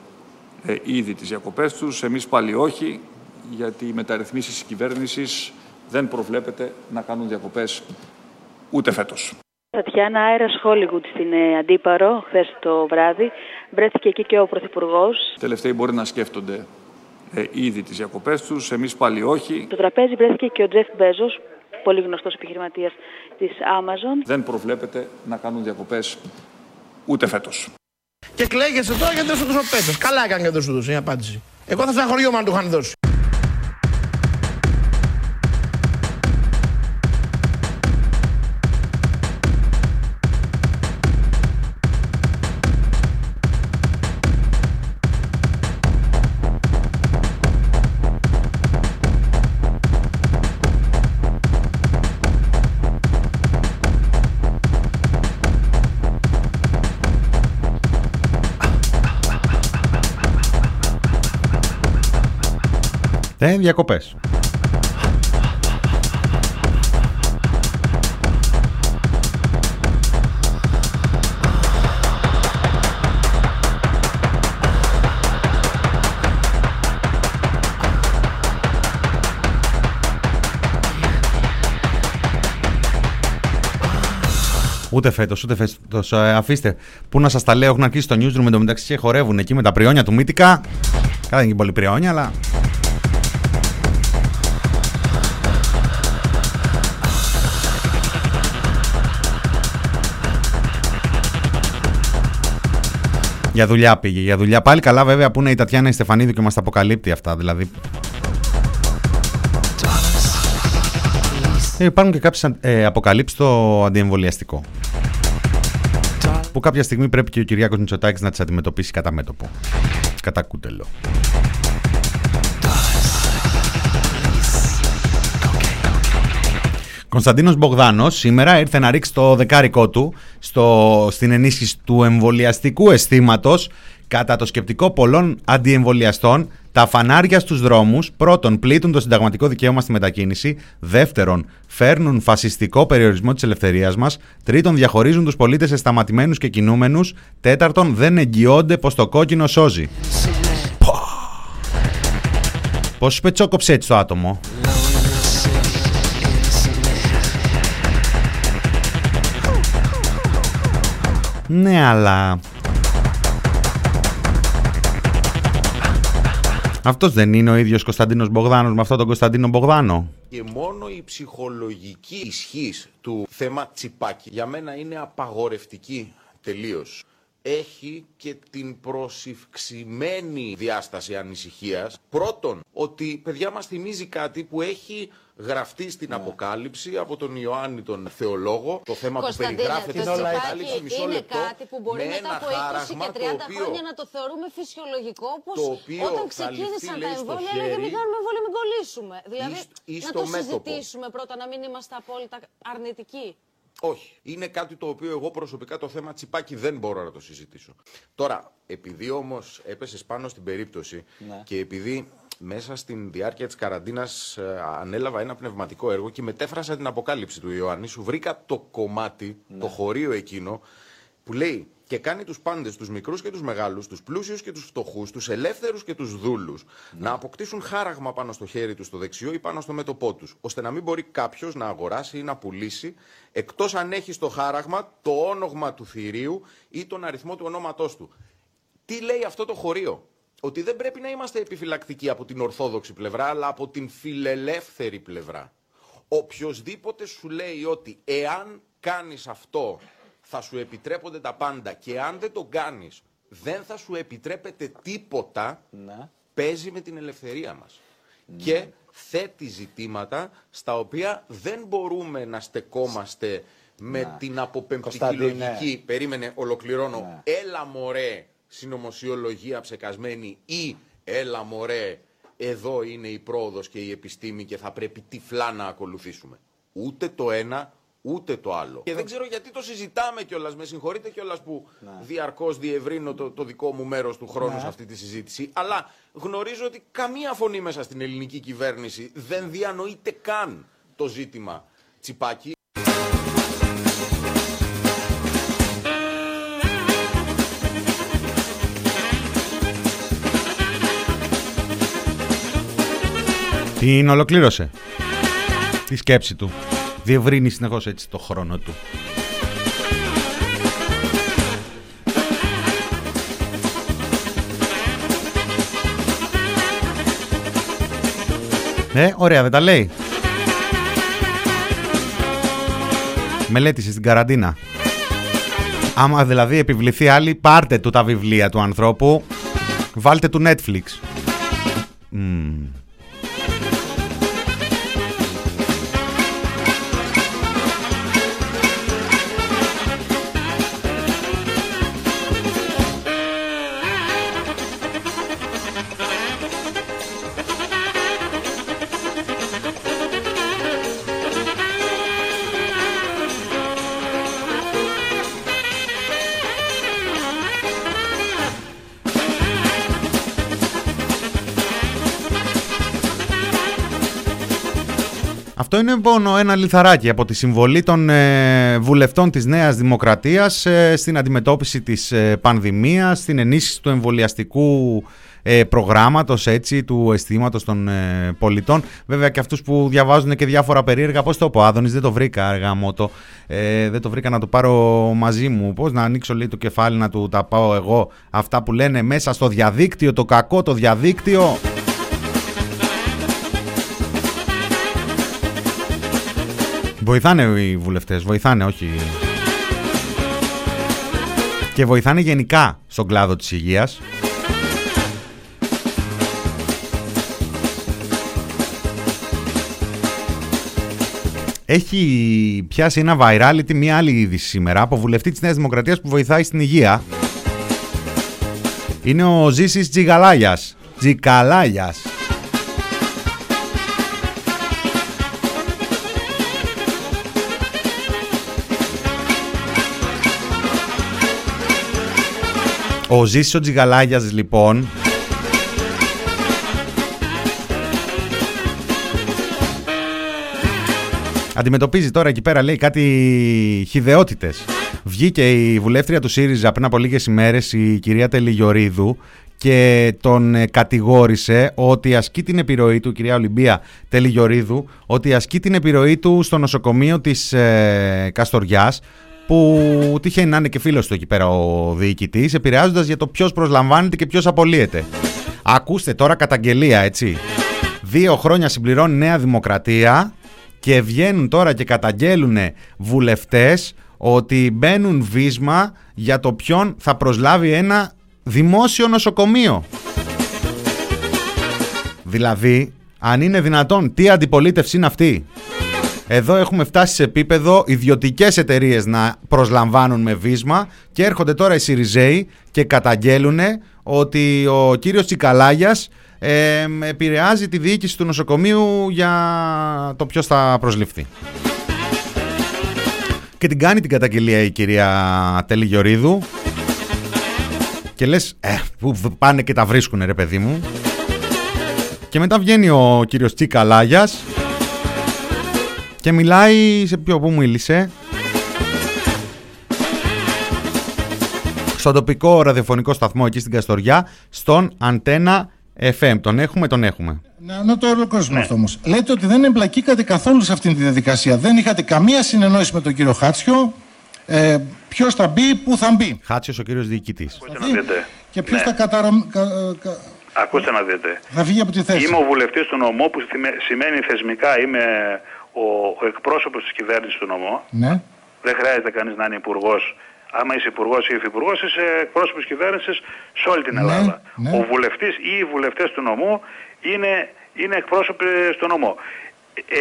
S1: ε, ήδη τις διακοπές τους, εμείς πάλι όχι, γιατί οι μεταρρυθμίσεις της κυβέρνησης δεν προβλέπεται να κάνουν διακοπές ούτε φέτος.
S20: Τατιάνα Αέρας Χόλιγουτ στην ε, Αντίπαρο, χθες το βράδυ. Βρέθηκε εκεί και ο Πρωθυπουργός.
S1: Τελευταίοι μπορεί να σκέφτονται ε, ήδη τις διακοπές τους, εμείς πάλι όχι.
S20: Στο τραπέζι βρέθηκε και ο Τζεφ Μπέζος, πολύ γνωστός επιχειρηματίας της Amazon.
S1: Δεν προβλέπεται να κάνουν διακοπές ούτε φέτος.
S6: Και κλαίγεσαι τώρα γιατί δεν σου δώσω πέτος. Καλά έκανε και δεν σου δώσει η απάντηση. Εγώ θα στεναχωριόμαι αν του είχαν δώσει.
S3: Ε, διακοπές. Ούτε φέτος, ούτε φέτος. αφήστε. Πού να σας τα λέω, έχουν αρχίσει το newsroom εντωμεταξύ και χορεύουν εκεί με τα πριόνια του Μύτικα. Καλά, δεν είναι και πολύ πριόνια, αλλά. Για δουλειά πήγε. Για δουλειά πάλι καλά, βέβαια, που είναι η Τατιάνα η Στεφανίδη και μας τα αποκαλύπτει αυτά. Δηλαδή. Ε, υπάρχουν και κάποιες ε, αποκαλύψεις στο αντιεμβολιαστικό. Που κάποια στιγμή πρέπει και ο Κυριάκος Μητσοτάκης να τις αντιμετωπίσει κατά μέτωπο. Κατά κούτελο. Κωνσταντίνος Μπογδάνος σήμερα ήρθε να ρίξει το δεκάρικό του στο, στην ενίσχυση του εμβολιαστικού αισθήματος Κατά το σκεπτικό πολλών αντιεμβολιαστών, τα φανάρια στους δρόμους πρώτον πλήττουν το συνταγματικό δικαίωμα στη μετακίνηση, δεύτερον φέρνουν φασιστικό περιορισμό της ελευθερίας μας, τρίτον διαχωρίζουν τους πολίτες σε σταματημένους και κινούμενους, τέταρτον δεν εγγυώνται πως το κόκκινο σώζει. Πώς σου πετσόκοψε έτσι το άτομο; Ναι, αλλά... Αυτός δεν είναι ο ίδιος Κωνσταντίνος Μπογδάνος με αυτόν τον Κωνσταντίνο Μπογδάνο.
S21: Και μόνο η ψυχολογική ισχύς του θέμα τσιπάκι για μένα είναι απαγορευτική τελείως. Έχει και την προσυυξημένη διάσταση ανησυχίας. Πρώτον, ότι παιδιά μας θυμίζει κάτι που έχει γραφτεί στην Αποκάλυψη από τον Ιωάννη τον Θεολόγο. Το θέμα που
S22: Κωνσταντίνε,
S21: περιγράφεται
S22: το
S21: στην
S22: τσιπάκι
S21: Αποκάλυψη, μισό
S22: είναι
S21: λεπτό,
S22: κάτι που μπορεί
S21: με
S22: μετά
S21: ένα
S22: από 20
S21: χάραγμα
S22: και 30
S21: το οποίο
S22: χρόνια να το θεωρούμε φυσιολογικό όπως
S21: το οποίο
S22: όταν
S21: θα
S22: ξεκίνησαν
S21: ληφθεί,
S22: τα
S21: λέει, στο
S22: εμβόλια έλεγε μην
S21: χέρι
S22: κάνουμε εμβόλια μην κολλήσουμε. Δηλαδή
S21: ή
S22: να
S21: στο
S22: το
S21: μέτωπο.
S22: συζητήσουμε πρώτα να μην είμαστε απόλυτα αρνητικοί.
S21: Όχι. Είναι κάτι το οποίο εγώ προσωπικά το θέμα τσιπάκι δεν μπορώ να το συζητήσω. Τώρα, επειδή όμως έπεσες πάνω στην περίπτωση
S23: Ναι.
S21: και επειδή μέσα στην διάρκεια της καραντίνας ε, ανέλαβα ένα πνευματικό έργο και μετέφρασα την αποκάλυψη του Ιωάννη, σου βρήκα το κομμάτι,
S23: Ναι.
S21: το χωρίο εκείνο που λέει και κάνει τους πάντες, τους μικρούς και τους μεγάλους, τους πλούσιους και τους φτωχούς, τους ελεύθερους και τους δούλους,
S23: Ναι.
S21: να αποκτήσουν χάραγμα πάνω στο χέρι τους, στο δεξιό ή πάνω στο μέτωπό τους, ώστε να μην μπορεί κάποιος να αγοράσει ή να πουλήσει, εκτός αν έχει στο χάραγμα το όνογμα του θηρίου ή τον αριθμό του ονόματός του. Τι λέει αυτό το χωρίο; Ότι δεν πρέπει να είμαστε επιφυλακτικοί από την ορθόδοξη πλευρά, αλλά από την φιλελεύθερη πλευρά. Οποιοςδήποτε σου λέει ότι εάν κάνεις αυτό θα σου επιτρέπονται τα πάντα και αν δεν το κάνεις δεν θα σου επιτρέπεται τίποτα,
S23: Ναι.
S21: παίζει με την ελευθερία μας. Και θέτει ζητήματα στα οποία δεν μπορούμε να στεκόμαστε με
S23: Ναι.
S21: την αποπεμπτική
S23: Κωνσταντίνε.
S21: λογική. Περίμενε, ολοκληρώνω. Έλα μωρέ, συνωμοσιολογία ψεκασμένη ή έλα μωρέ, εδώ είναι η πρόοδος και η επιστήμη και θα πρέπει τυφλά να ακολουθήσουμε. Ούτε το ένα, ούτε το άλλο. Και δεν ξέρω γιατί το συζητάμε κιόλας, με συγχωρείτε κιόλας που διαρκώς διευρύνω το, το δικό μου μέρος του χρόνου
S23: Ναι.
S21: σε αυτή τη συζήτηση, αλλά γνωρίζω ότι καμία φωνή μέσα στην ελληνική κυβέρνηση δεν διανοείται καν το ζήτημα τσιπάκι.
S3: Την ολοκλήρωσε. Τη σκέψη του. Διευρύνει συνεχώς έτσι το χρόνο του. Ε, ωραία, δεν τα λέει. Μελέτησε στην καραντίνα. Άμα δηλαδή επιβληθεί άλλη, πάρτε του τα βιβλία του ανθρώπου. Βάλτε του Netflix. Μμμ. Αυτό είναι μόνο ένα λιθαράκι από τη συμβολή των ε, βουλευτών της Νέας Δημοκρατίας ε, στην αντιμετώπιση της ε, πανδημίας, στην ενίσχυση του εμβολιαστικού ε, προγράμματος, έτσι, του αισθήματος των ε, πολιτών. Βέβαια και αυτούς που διαβάζουν και διάφορα περίεργα, πώς το πω, Άδωνης, δεν το βρήκα αργά μότο, ε, δεν το βρήκα να το πάρω μαζί μου, πώς να ανοίξω λίγο το κεφάλι να του τα πάω εγώ, αυτά που λένε μέσα στο διαδίκτυο, το κακό το διαδίκτυο. Βοηθάνε οι βουλευτές, βοηθάνε, όχι. Και βοηθάνε γενικά στον κλάδο της υγείας. Έχει πιάσει ένα virality μια άλλη είδηση σήμερα από βουλευτή της Νέας Δημοκρατίας που βοηθάει στην υγεία. Είναι ο Ζήσης Τζιγαλάγιας. Τζικαλάγιας. Ο Ζήσης ο Τζιγαλάγιας λοιπόν Αντιμετωπίζει τώρα εκεί πέρα λέει κάτι χιδεότητες. Βγήκε η βουλεύτρια του ΣΥΡΙΖΑ πριν από λίγες ημέρες η κυρία Τελιγιορίδου και τον ε, κατηγόρησε ότι ασκεί την επιρροή του, η κυρία Ολυμπία Τελιγιορίδου, ότι ασκεί την επιρροή του στο νοσοκομείο της ε, Καστοριάς που τύχαινε να είναι και φίλος του εκεί πέρα ο διοικητής, επηρεάζοντας για το ποιος προσλαμβάνεται και ποιος απολύεται. Ακούστε τώρα καταγγελία, έτσι. Δύο χρόνια συμπληρώνει Νέα Δημοκρατία και βγαίνουν τώρα και καταγγέλουν βουλευτές ότι μπαίνουν βίσμα για το ποιον θα προσλάβει ένα δημόσιο νοσοκομείο. Δηλαδή, αν είναι δυνατόν, τι αντιπολίτευση είναι αυτή; Εδώ έχουμε φτάσει σε επίπεδο ιδιωτικές εταιρείες να προσλαμβάνουν με βίσμα και έρχονται τώρα οι Σιριζέοι και καταγγέλουν ότι ο κύριος Τσικαλάγιας ε, επηρεάζει τη διοίκηση του νοσοκομείου για το ποιος θα προσληφθεί. Και την κάνει την καταγγελία η κυρία Τέλη Γιωρίδου και λες, ε, που πάνε και τα βρίσκουνε ρε παιδί μου. Και μετά βγαίνει ο κύριος Τσικαλάγιας και μιλάει σε ποιο που μίλησε στον τοπικό ραδιοφωνικό σταθμό εκεί στην Καστοριά στον Αντένα FM. Τον έχουμε, τον έχουμε.
S23: Να, να το ολοκληρώσουμε αυτό όμως. Λέτε ότι δεν εμπλακήκατε καθόλου σε αυτήν τη διαδικασία. Δεν είχατε καμία συνεννόηση με τον κύριο Χάτσιο. Ε, ποιος θα μπει, πού θα μπει;
S3: Χάτσιος ο κύριος διοικητής.
S24: Ακούστε να δείτε.
S23: Και ποιος
S24: Ναι.
S23: θα καταρα... κα- κα-
S24: Ακούστε να δείτε.
S23: θα βγει από τη θέση.
S24: Είμαι ο βουλευτής του νομού που θυμε- σημαίνει θεσμικά είμαι ο, ο εκπρόσωπος της κυβέρνησης του νομού.
S23: Ναι.
S24: Δεν χρειάζεται κανείς να είναι υπουργός. Άμα είσαι υπουργός ή υφυπουργός, είσαι εκπρόσωπος της κυβέρνησης σε όλη την
S23: Ναι,
S24: Ελλάδα.
S23: ναι.
S24: Ο βουλευτής ή οι βουλευτές του νομού είναι, είναι εκπρόσωποι στο νομό.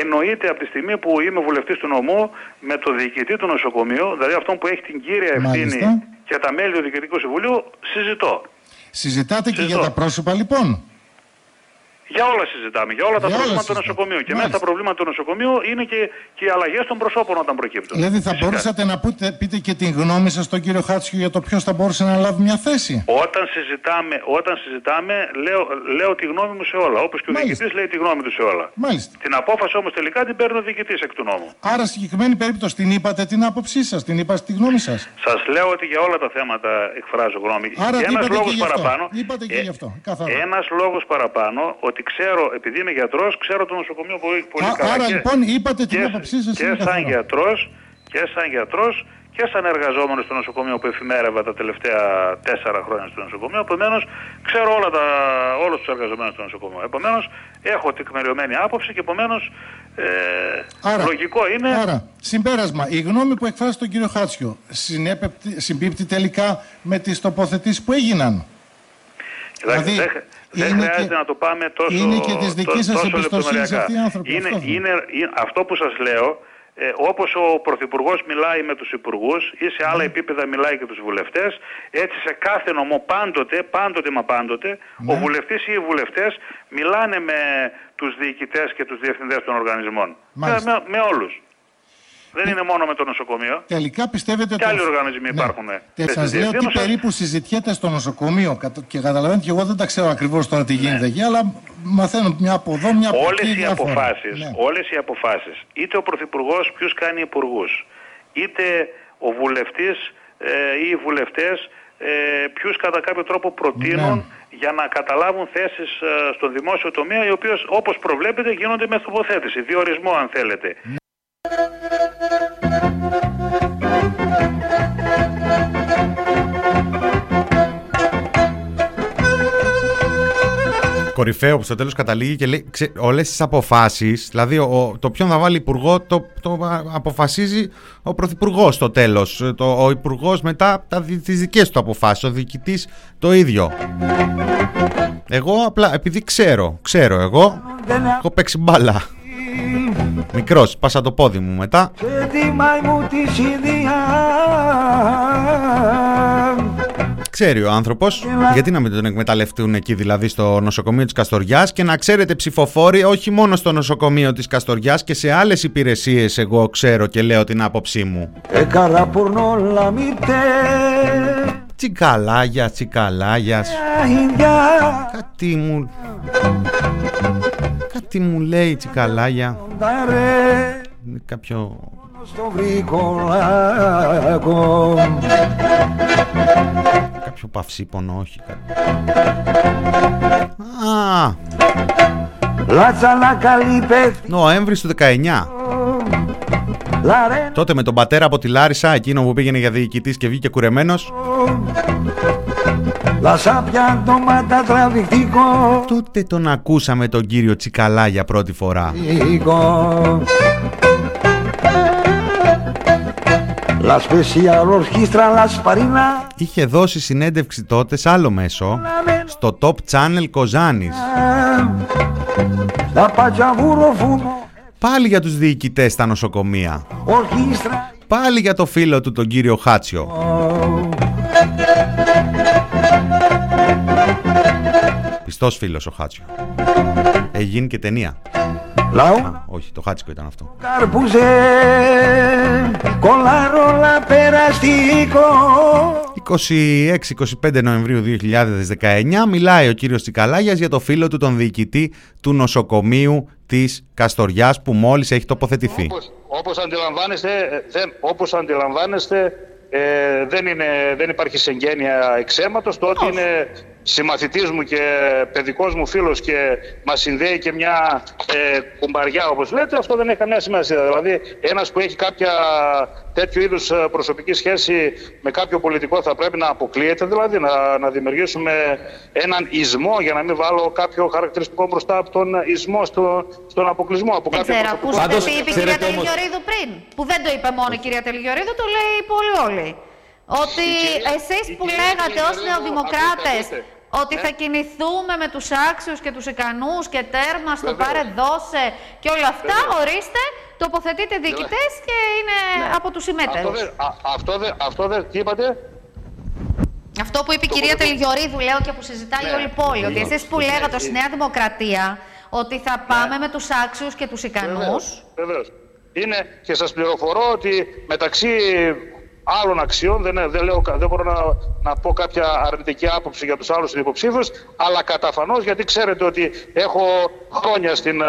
S24: Εννοείται από τη στιγμή που είμαι βουλευτής του νομού με το διοικητή του νοσοκομείου, δηλαδή αυτόν που έχει την κύρια ευθύνη
S23: Μάλιστα.
S24: και τα μέλη του Διοικητικού Συμβουλίου, συζητώ.
S23: Συζητάτε και για τα πρόσωπα λοιπόν.
S24: Για όλα συζητάμε, για όλα τα
S23: Για όλα
S24: προβλήματα του
S23: συζητάμε.
S24: νοσοκομείου. Και μέσα στα προβλήματα του νοσοκομείου είναι και, και οι αλλαγές των προσώπων όταν προκύπτουν.
S23: Δηλαδή θα
S24: Φυσικά.
S23: μπορούσατε να πούτε, πείτε και την γνώμη σας στον κύριο Χάτσιο για το ποιος θα μπορούσε να λάβει μια θέση;
S24: Όταν συζητάμε, όταν συζητάμε λέω, λέω τη γνώμη μου σε όλα. Όπως και ο
S23: Μάλιστα.
S24: διοικητής λέει τη γνώμη του σε όλα.
S23: Μάλιστα.
S24: Την απόφαση όμως τελικά την παίρνει ο διοικητής εκ του νόμου.
S23: Άρα συγκεκριμένη περίπτωση την είπατε την άποψή σας, την είπατε τη γνώμη σας;
S24: Σας λέω ότι για όλα τα θέματα εκφράζω γνώμη.
S23: Άρα
S24: και
S23: είπατε
S24: ένα
S23: και
S24: λόγος
S23: γι' αυτό.
S24: παραπάνω.
S23: Είπατε και γι' αυτό. Καθαρά.
S24: Ένας λόγος παραπάνω ότι ξέρω, επειδή είμαι γιατρός, ξέρω το νοσοκομείο πολύ, πολύ
S23: Α,
S24: καλά.
S23: άρα
S24: και-
S23: λοιπόν είπατε την
S24: και,
S23: άποψή σας.
S24: και
S23: είναι
S24: σαν
S23: καθαρό.
S24: γιατρός και σαν γιατρός και σαν εργαζόμενος στο νοσοκομείο που εφημέρευα τα τελευταία τέσσερα χρόνια στο νοσοκομείο. Επομένως, ξέρω όλα τα, όλους τους εργαζομένους στο νοσοκομείο. Επομένως, έχω τεκμηριωμένη άποψη και επομένως ε,
S23: Άρα,
S24: λογικό είναι...
S23: Άρα, συμπέρασμα, η γνώμη που εκφράσει τον κύριο Χάτσιο συνέπεπτη- συμπίπτει τελικά με τις τοποθετήσεις που έγιναν;
S24: Κοιτάξτε,
S23: Δηλαδή,
S24: δεν, δεν
S23: είναι
S24: χρειάζεται
S23: και-
S24: να το πάμε τόσο,
S23: είναι και της δικής
S24: τό-
S23: σας
S24: τόσο
S23: εμπιστοσύνης
S24: λεπτομεριακά.
S23: αυτοί οι άνθρωποι,
S24: Είναι,
S23: αυτό θέλω.
S24: είναι, είναι- αυτό που σας λέω, ε, όπως ο Πρωθυπουργός μιλάει με τους υπουργούς ή σε
S23: Ναι.
S24: άλλα επίπεδα μιλάει και τους βουλευτές, έτσι σε κάθε νομό πάντοτε, πάντοτε μα πάντοτε, ο
S23: Ναι.
S24: βουλευτής ή οι βουλευτές μιλάνε με τους διοικητές και τους διευθυντές των οργανισμών. Με,
S23: Μάλιστα.
S24: με, με όλους. Δεν είναι μόνο με το νοσοκομείο.
S23: Τελικά πιστεύετε ότι.
S24: Και άλλοι οργανισμοί υπάρχουν.
S23: Και
S24: τέτοιες
S23: σας λέω τι
S24: διευθύνσεις.
S23: περίπου συζητιέται στο νοσοκομείο. κατα- Και καταλαβαίνετε και εγώ δεν τα ξέρω ακριβώς τώρα τι γίνεται εκεί, αλλά μαθαίνω μια από εδώ, μια από
S24: Όλες
S23: εκεί.
S24: οι
S23: διάφορα.
S24: αποφάσεις,
S23: Ναι.
S24: όλες οι αποφάσεις, είτε ο Πρωθυπουργός ποιους κάνει υπουργούς, είτε ο βουλευτής ε, ή οι βουλευτές ε, ποιους κατά κάποιο τρόπο προτείνουν
S23: Ναι.
S24: για να καταλάβουν θέσεις ε, στον δημόσιο τομέα, οι οποίες όπως προβλέπετε γίνονται με τοποθέτηση, διορισμό αν θέλετε.
S3: Κορυφαίο που στο τέλος καταλήγει και λέει ξε, όλες τις αποφάσεις, δηλαδή ο, το ποιον θα βάλει υπουργό, το, το α, αποφασίζει ο πρωθυπουργός στο τέλος. Ο υπουργός μετά τις δικές του αποφάσεις, ο διοικητής το ίδιο. Εγώ απλά επειδή ξέρω, ξέρω εγώ, έχω παίξει μπάλα. Μικρός, πάσα το πόδι μου μετά.
S4: Και τη μαϊμού της Ινδία
S3: Ξέρει ο άνθρωπος, γιατί να μην τον εκμεταλλευτούν εκεί δηλαδή στο νοσοκομείο της Καστοριάς και να ξέρετε ψηφοφόροι, όχι μόνο στο νοσοκομείο της Καστοριάς και σε άλλες υπηρεσίες, εγώ ξέρω και λέω την άποψή μου.
S4: Έκαρα πορνόλα μητέ
S3: τσικαλάγια, τσικαλάγιας. Κάτι μου... Κάτι μου λέει τσικαλάγια. Είναι κάποιο...
S25: στο βρικολάκο
S3: Κάποιο παυσίπονο, όχι. κάτι. Α,
S25: Λάτσα να καλή πέφτει
S3: Νοέμβρης του 19.
S25: Λαρέ
S3: Τότε με τον πατέρα από τη Λάρισα, εκείνο που πήγαινε για διοικητής και βγήκε κουρεμένος.
S25: Λασάπια ντόματα τραβηχτικό
S3: Τότε τον ακούσαμε τον κύριο Τσικαλά για πρώτη φορά.
S25: La special orchestra La Sparina
S3: Είχε δώσει συνέντευξη τότε σε άλλο μέσο, στο Top Channel Κοζάνης.
S25: La Pachavuro Fumo
S3: Πάλι για τους διοικητές στα νοσοκομεία.
S25: Orchestra
S3: Πάλι για το φίλο του τον κύριο Χάτσιο. Πιστός φίλος ο Χάτσιο. Έγινε και ταινία.
S25: Λαό
S3: Α, όχι, το Χάτσικο ήταν αυτό.
S25: Καρπούζε Κολάρολα περαστικό
S3: 26-25 Νοεμβρίου 2019 μιλάει ο κύριος Τσικαλάγιας για το φίλο του τον διοικητή του νοσοκομείου της Καστοριάς που μόλις έχει τοποθετηθεί.
S26: Όπως, όπως αντιλαμβάνεστε, ε, δεν, όπως αντιλαμβάνεστε ε, δεν, είναι, δεν υπάρχει συγγένεια εξαίματος. Το ότι είναι συμμαθητής μου και παιδικός μου φίλος και μας συνδέει και μια ε, κουμπαριά όπως λέτε, αυτό δεν έχει καμία σημασία. Δηλαδή ένας που έχει κάποια τέτοιου είδους ε, προσωπική σχέση με κάποιο πολιτικό θα πρέπει να αποκλείεται, δηλαδή να, να δημιουργήσουμε έναν ισμό για να μην βάλω κάποιο χαρακτηριστικό μπροστά από τον ισμό στο, στον αποκλεισμό. Από
S27: Δεν
S26: κάποιο
S27: ξέρω,
S26: προσωπικό.
S27: ακούσατε τι είπε η κυρία Τελγιορίδου πριν. Που δεν το είπε μόνο η κυρία Τελγιορίδου, το λέει πολύ όλοι. Ότι εσείς που λέγατε ως νεοδημοκράτες ότι θα κινηθούμε με τους άξιους και τους ικανούς και τέρμα στο
S26: Βεβαίως.
S27: πάρε δώσε και όλα αυτά, ορίστε, τοποθετείτε διοικητές και είναι από τους
S26: Αυτό
S27: συμμέτερους.
S26: δεν, α, αυτό δεν, αυτό δεν, τι είπατε,
S27: Αυτό που είπε η κυρία Τελγιορίδου, λέω και που συζητάει
S26: Ναι.
S27: όλη η πόλη, ότι εσείς που
S26: Ναι.
S27: λέγατε ως Νέα Δημοκρατία ότι θα πάμε με τους άξιους και τους ικανούς,
S26: Βεβαίως. Είναι και σας πληροφορώ ότι μεταξύ άλλων αξιών, δεν, δεν, λέω, δεν μπορώ να, να πω κάποια αρνητική άποψη για τους άλλους υποψήφιους, αλλά καταφανώς γιατί ξέρετε ότι έχω χρόνια στην ε,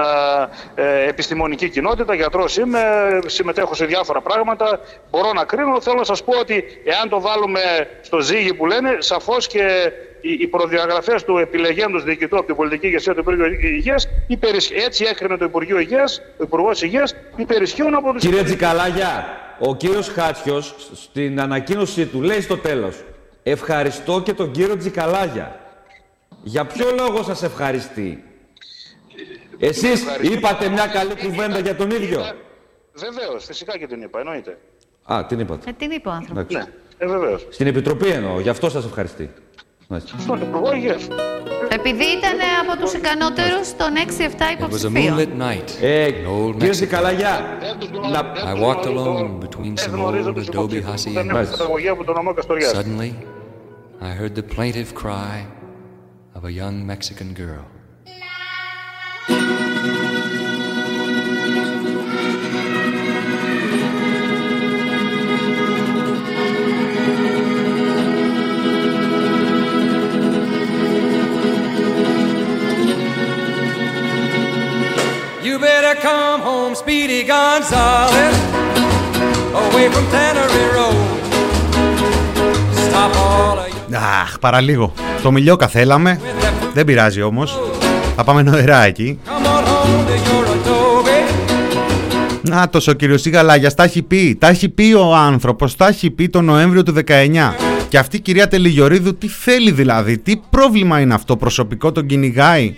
S26: ε, επιστημονική κοινότητα, γιατρός είμαι, συμμετέχω σε διάφορα πράγματα, μπορώ να κρίνω. Θέλω να σας πω ότι εάν το βάλουμε στο ζύγι που λένε, σαφώς και οι, οι προδιαγραφές του επιλεγέντος διοικητού από την πολιτική ηγεσία του Υπουργείου Υγείας υπερισ- έτσι έκρινε το Υπουργείο Υγείας, ο Υπουργός Υγείας, υπερισχύουν από τους
S28: Κύριε Τζικαλάγια, ο κύριος Χάτσιος στην ανακοίνωσή του λέει στο τέλος «Ευχαριστώ και τον κύριο Τζικαλάγια». Για ποιο λόγο σας ευχαριστεί; Εσείς είπατε μια καλή κουβέντα για τον ίδιο.
S26: Βεβαίως, φυσικά και την είπα, εννοείται.
S28: Α, την είπατε.
S27: ε, την είπε ο άνθρωπος.
S28: Εντάξει.
S26: Ε, βεβαίως.
S28: Στην Επιτροπή εννοώ, γι' αυτό σας ευχαριστεί. Μάλιστα.
S26: Στον Υπουργό Υγείας.
S27: Επειδή ήταν από τους ικανότερους των 6-7 υποψηφίων.
S28: Ε, κύριε Τζικαλάγια, να...
S29: I walked alone between some old adobe haciendas.
S26: Καταγωγή από τον νομό Καστοριάς.
S29: Suddenly, I heard the plaintive cry of a young Mexican girl.
S30: You better come home, Speedy Gonzales, away from Tannery Road. Stop all of your
S3: Αχ, παραλίγο. Το μιλιόκα θέλαμε. Δεν πειράζει όμως. Θα πάμε νοερά εκεί.
S30: come on home to your adobe.
S3: Να ο κύριος Σιγαλάγιας τα έχει πει. Τα έχει πει ο άνθρωπος. Τα έχει πει το Νοέμβριο του 19. Και αυτή η κυρία Τελιγιορίδου τι θέλει δηλαδή. Τι πρόβλημα είναι αυτό. Προσωπικό τον κυνηγάει;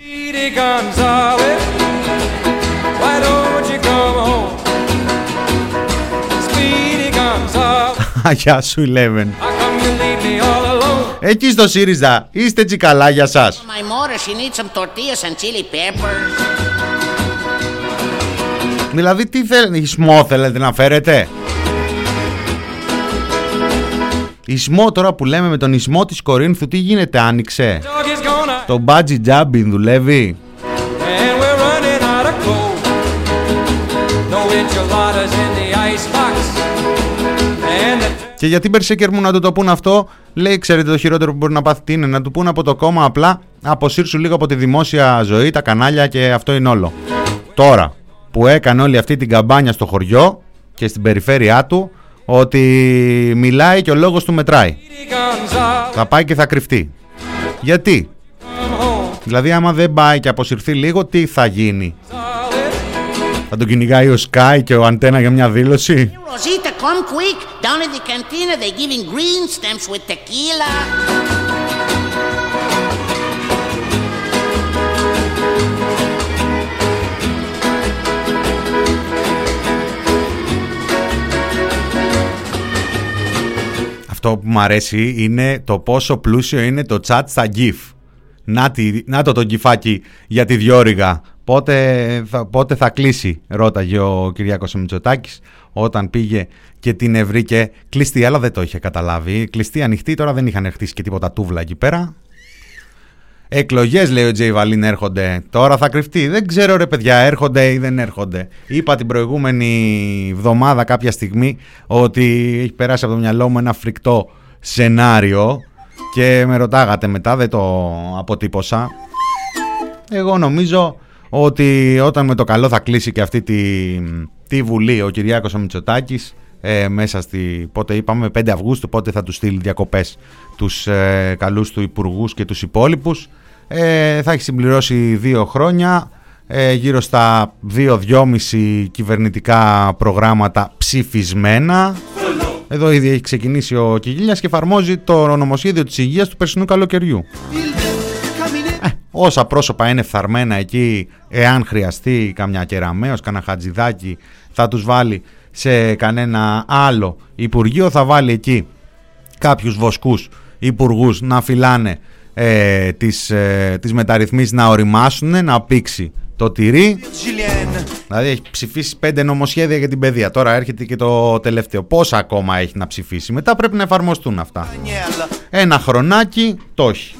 S30: Gonzales, *laughs*
S3: Γεια σου 11.
S30: how come you leave me all alone?
S3: Εκεί στο ΣΥΡΙΖΑ είστε τσικαλάγια σας.
S31: My Morris, you need some tortillas and chili peppers.
S3: Δηλαδή τι θέλετε, ισμό θέλετε να φέρετε; Ισμό τώρα που λέμε με τον ισμό της Κορίνθου τι γίνεται άνοιξε;
S30: Dog is gonna,
S3: Το bungee jumping δουλεύει.
S30: and we're
S3: Και γιατί Μπερσέκερ μου να του το πούν αυτό, λέει: Ξέρετε το χειρότερο που μπορεί να πάθει τι είναι, να του πούν από το κόμμα απλά αποσύρσου λίγο από τη δημόσια ζωή, τα κανάλια και αυτό είναι όλο. Τώρα που έκανε όλη αυτή την καμπάνια στο χωριό και στην περιφέρειά του, ότι μιλάει και ο λόγος του μετράει. Θα πάει και θα κρυφτεί. Γιατί; Δηλαδή άμα δεν πάει και αποσυρθεί λίγο, τι θα γίνει; Θα τον κυνηγάει ο Sky και ο Αντένα για μια δήλωση;
S31: Rosita, come quick. Down at the cantina, they're giving green stamps with tequila.
S3: Αυτό που μου αρέσει είναι το πόσο πλούσιο είναι το chat στα GIF. Να, τη- να το το γκυφάκι για τη διόρυγα. Πότε θα, πότε θα κλείσει, ρώταγε ο Κυριάκος Μητσοτάκης όταν πήγε και την ευρήκε κλειστή, αλλά δεν το είχε καταλάβει. Κλειστή, ανοιχτή, τώρα δεν είχαν χτίσει και τίποτα τούβλα εκεί πέρα. Εκλογές λέει ο Τζέι Βαλίν έρχονται. Τώρα θα κρυφτεί. Δεν ξέρω ρε παιδιά έρχονται ή δεν έρχονται. Είπα την προηγούμενη εβδομάδα κάποια στιγμή ότι έχει περάσει από το μυαλό μου ένα φρικτό σενάριο και με ρωτάγατε μετά, δεν το αποτύπωσα. Εγώ νομίζω ότι όταν με το καλό θα κλείσει και αυτή τη, τη βουλή ο Κυριάκος ο Μητσοτάκης ε, μέσα στη, πότε είπαμε 5 Αυγούστου, πότε θα του στείλει διακοπές τους ε, καλούς του υπουργούς και τους υπόλοιπους. Ε, θα έχει συμπληρώσει δύο χρόνια ε, γύρω στα 2-2,5 κυβερνητικά προγράμματα ψηφισμένα. Εδώ ήδη έχει ξεκινήσει ο Κιγίλιας και εφαρμόζει το νομοσχέδιο της υγείας του περσινού καλοκαιριού. Ε, όσα πρόσωπα είναι φθαρμένα εκεί, εάν χρειαστεί καμιά κεραμέως, κανένα χατζηδάκι, θα τους βάλει σε κανένα άλλο υπουργείο, θα βάλει εκεί κάποιους βοσκούς υπουργούς να φυλάνε ε, τις, ε, τις μεταρρυθμίσεις να οριμάσουν, να πήξει το τυρί. Δηλαδή έχει ψηφίσει πέντε νομοσχέδια για την παιδεία. Τώρα έρχεται και το τελευταίο. Πόσα ακόμα έχει να ψηφίσει; Μετά πρέπει να εφαρμοστούν αυτά. Ένα χρονάκι το έχει.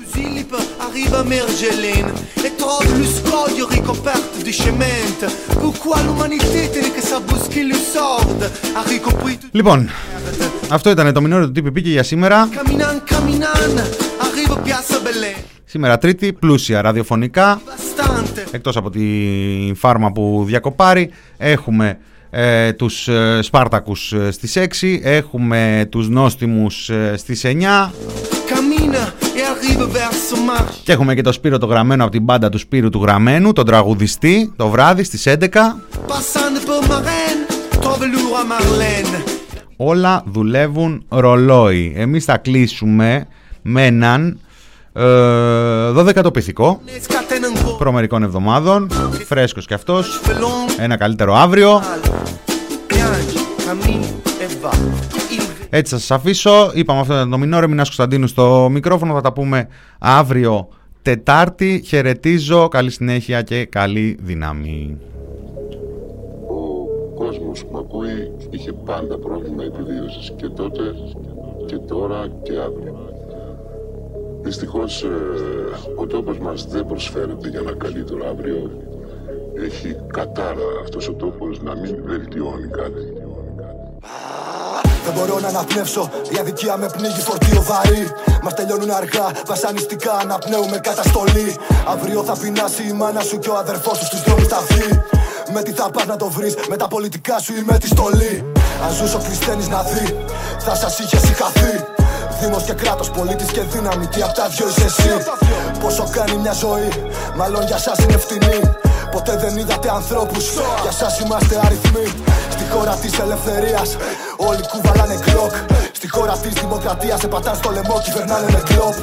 S2: Zilip arrive à Mergelin et trove le scoglio ricoperto di cemento. Pourquoi l'umanité telle que ça bouscule le sord a ricoprito
S3: Λοιπόν, αυτό ήταν το μηνόριο του TPP και για σήμερα.
S2: Caminan, caminan, arrive Piazza Bellè.
S3: Σήμερα Τρίτη, πλούσια ραδιοφωνικά.
S2: Bastante.
S3: Εκτός από τη φάρμα που διακοπάρει, έχουμε ε, τους ε, Σπάρτακους ε, στις 6, έχουμε τους Νόστιμους ε, στις 9 και έχουμε και το Σπύρο το γραμμένο από την μπάντα του Σπύρου του Γραμμένου, τον τραγουδιστή, το βράδυ στις 11.
S2: Passando per Marraine, trove lourd à Marlène.
S3: Όλα δουλεύουν ρολόι. Εμείς θα κλείσουμε με έναν ε, 12 τοπηθικό
S2: Scatena un po'.
S3: προμερικών εβδομάδων, φρέσκος και αυτός, ένα καλύτερο αύριο. Έτσι θα σας αφήσω. Είπαμε αυτό ήταν το μηνόριο. Μινάς Κωνσταντίνου στο μικρόφωνο. Θα τα πούμε αύριο Τετάρτη. Χαιρετίζω. Καλή συνέχεια και καλή δύναμη.
S32: Ο κόσμος που με ακούει είχε πάντα πρόβλημα επιβίωσης και τότε και τώρα και αύριο. Δυστυχώς ε, ο τόπος μας δεν προσφέρεται για ένα καλύτερο αύριο. Έχει κατάρα αυτός ο τόπος να μην βελτιώνει κάτι.
S33: Δεν μπορώ να αναπνεύσω, η αδικία με πνίγει φορτίο βαρύ. Μας τελειώνουν αργά, βασανιστικά αναπνέουμε καταστολή. Αύριο θα πεινάσει η μάνα σου και ο αδερφός σου στους δρόμους θα βγει. Με τι θα πας να το βρεις, με τα πολιτικά σου ή με τη στολή. Αν ζούσε ο Χριστένης να δει, θα σας είχε συγχαθεί. Δήμος και κράτος, πολίτης και δύναμη, τι απ' τα δυο είσαι εσύ. Πόσο κάνει μια ζωή, μάλλον για σας είναι φτηνή. Ποτέ δεν είδατε ανθρώπους, για σας είμαστε αριθμοί. Στη χώρα της ελευθερίας, όλοι κουβαλάνε κλοκ. Στη χώρα της δημοκρατίας, σε πατάνε στο λαιμό, κυβερνάνε με κλοπ.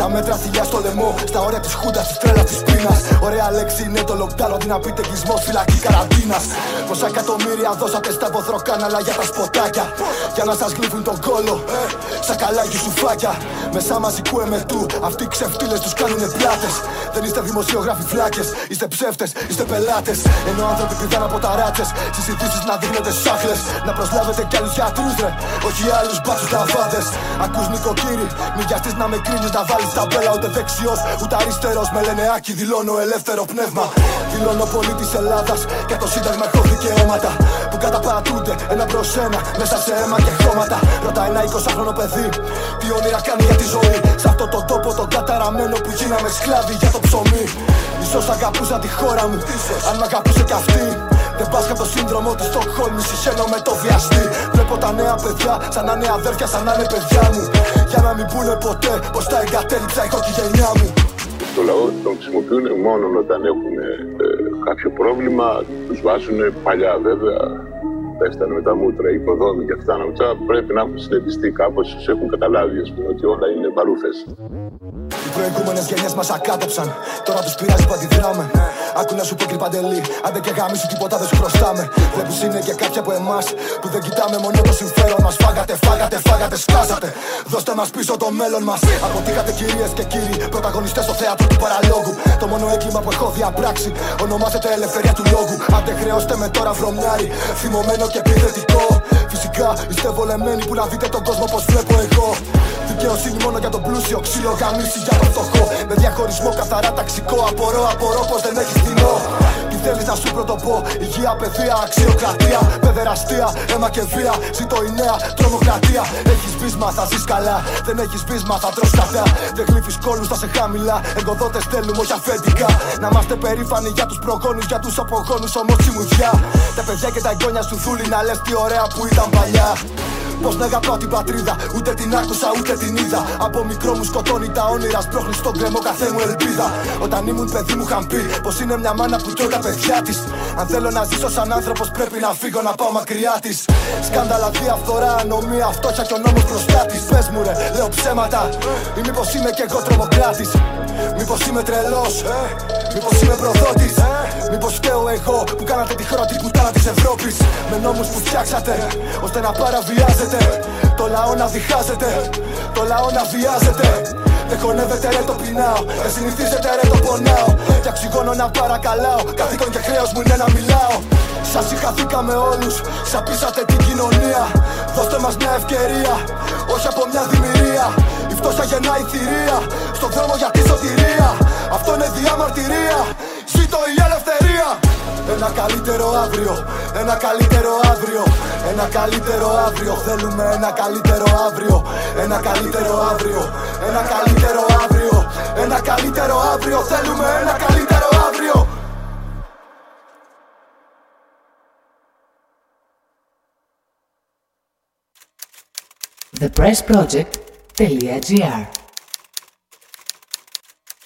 S33: Τα μέτρα θηλιά στο λαιμό, στα όρια της χούντας, της τρέλας της πείνας. Ωραία λέξη είναι το lockdown, αντί να πείτε κλεισμός, φυλακή καραντίνας. Πόσα εκατομμύρια δώσατε στα βοθροκάναλα για τα σποτάκια. Για να σας γλύφουν τον κόλο, ε, σαν καλάκι σου φάκια. Μεσά μαζικού εμετού, αυτοί οι ξεφτύλες τους κάνουνε πλάτες. Δεν είστε δημοσιογράφοι φλάκες, είστε ψεύτες, είστε πελάτες. Ενώ άνθρωποι πηδάνε από ταράτσες, στις ειδήσεις να δείχνετε σάχλες. Να προσλάβετε κι άλλους γιατρούς ρε, όχι άλλους μπάτσους λαβάδες. Ακούς νοικοκύρη, μη βιαστείς να με κρίνεις να βάλεις τα μπέλα ούτε δεξιός ούτε αριστερός. Με λένε άκη, δηλώνω ελεύθερο πνεύμα. Δηλώνω πολίτης Ελλάδας και το σύνταγμα έχω δικαιώματα. Που καταπατούνται ένα προς ένα μέσα σε αίμα και χώματα. Ρωτάει ένα 20χρονο παιδί τι όνειρα κάνει για τη ζωή. Σε αυτό τον τόπο τον καταραμένο που γίναμε σκλάβοι για το ψωμί. Ίσως αγαπούσα τη χώρα μου, αν μ' αγαπούσε κι αυτή. Δεν πας από το σύνδρομο της Στοκχόλμης, συχαίνω με το βιαστή. Βλέπω τα νέα παιδιά, σαν να είναι αδέρφια, σαν να είναι παιδιά μου. Για να μην πούνε ποτέ πως τα εγκατέλειψα η γενιά μου.
S32: Το λαό τον χρησιμοποιούν μόνο όταν έχουν ε, κάποιο πρόβλημα. Τους βάζουν παλιά βέβαια. Πέστανε με τα μούτρα, οι οικοδόμοι και αυτά. Αυτά πρέπει να έχουν συνετιστεί κάπως, τους έχουν καταλάβει ας πούμε, ότι όλα είναι παρούφε.
S33: Οι προηγούμενες γενιές μας ακάτοψαν. Τώρα τους πειράζει που αντιδράμε. Άκου να σου πω κρυπαντελή. Άντε και γάμι σου τίποτα δεν σου χρωστάμε. Βλέπεις είναι και κάποια από εμάς που δεν κοιτάμε μόνο το συμφέρον μας. Φάγατε, φάγατε, φάγατε, σκάσατε. Δώστε μας πίσω το μέλλον μας. Αποτύχατε κυρίες και κύριοι, πρωταγωνιστές στο θέατρο του παραλόγου. Το μόνο έγκλημα που έχω διαπράξει ονομάζεται ελευθερία του λόγου. Άντε χρεώστε με τώρα βρωμιάρι, θυμωμένο και επιθετικό. Φυσικά είστε βολεμένοι που να δείτε τον κόσμο πώς βλέπω εγώ. Δικαιοσύνη μόνο για τον πλούσιο, ξύλο γαμίση για τον φτωχό. Με διαχωρισμό καθαρά ταξικό, απορώ, απορώ πως δεν έχεις φθηνό. Τι θέλεις να σου πρωτοπώ, υγεία, παιδεία, αξιοκρατία, παιδεραστία, αίμα και βία. Ζήτω η νέα τρομοκρατία. Έχεις βίσμα, θα ζεις καλά. Δεν έχεις βίσμα, θα τρως κατά. Δεν γλύφεις κόλους, θα σε χαμηλά. Εγκοδότε θέλουμε, όχι αφεντικά. Να είμαστε περήφανοι για τους προγόνους, για τους απογόνους, όμως τσιμουδιά. Τα παιδιά και τα εγγόνια σου δούλη να λες τι ωραία που ήταν παλιά. Πώ να αγαπάω την πατρίδα, ούτε την άκουσα ούτε την είδα. Από μικρό μου σκοτώνει τα όνειρα, σπρώχνει στον κρεμό καθέ μου ελπίδα. Όταν ήμουν παιδί μου είχαν πει πως είναι μια μάνα που τρώει τα παιδιά της. Αν θέλω να ζήσω σαν άνθρωπος, πρέπει να φύγω να πάω μακριά της. Σκάνδαλα, διαφθορά, ανομία, φτώχεια και ο νόμος μπροστά της. Πες μου ρε, λέω ψέματα. Ή μήπως είμαι κι εγώ τρομοκράτης. Μήπως είμαι τρελός, μήπως είμαι προδότη. Μήπως φταίω εγώ που κάνατε τη χώρα την πουτάνα της Ευρώπης; Με νόμους που φτιάξατε, ώστε να παραβιάζετε. Το λαό να διχάζεται, το λαό να βιάζεται. Δεν χωνεύεται ρε το πεινάω, δεν συνηθίζεται ρε το πονάω. Και αξιγώνω να παρακαλάω, καθήκον και χρέος μου είναι να μιλάω. Σας συγχαθήκαμε όλους, σαπίσατε την κοινωνία. Δώστε μας μια ευκαιρία, όχι από μια δημιουργία. Η φτώχεια γεννάει θηρία, στον δρόμο για τη σωτηρία. Αυτό είναι διαμαρτυρία, ζήτω η ελευθερία. Ένα καλύτερο αύριο, ένα καλύτερο αύριο, ένα καλύτερο αύριο. Θέλουμε ένα καλύτερο αύριο, ένα καλύτερο αύριο, ένα καλύτερο αύριο, ένα καλύτερο αύριο. Θέλουμε ένα καλύτερο αύριο.
S34: Ateliê. É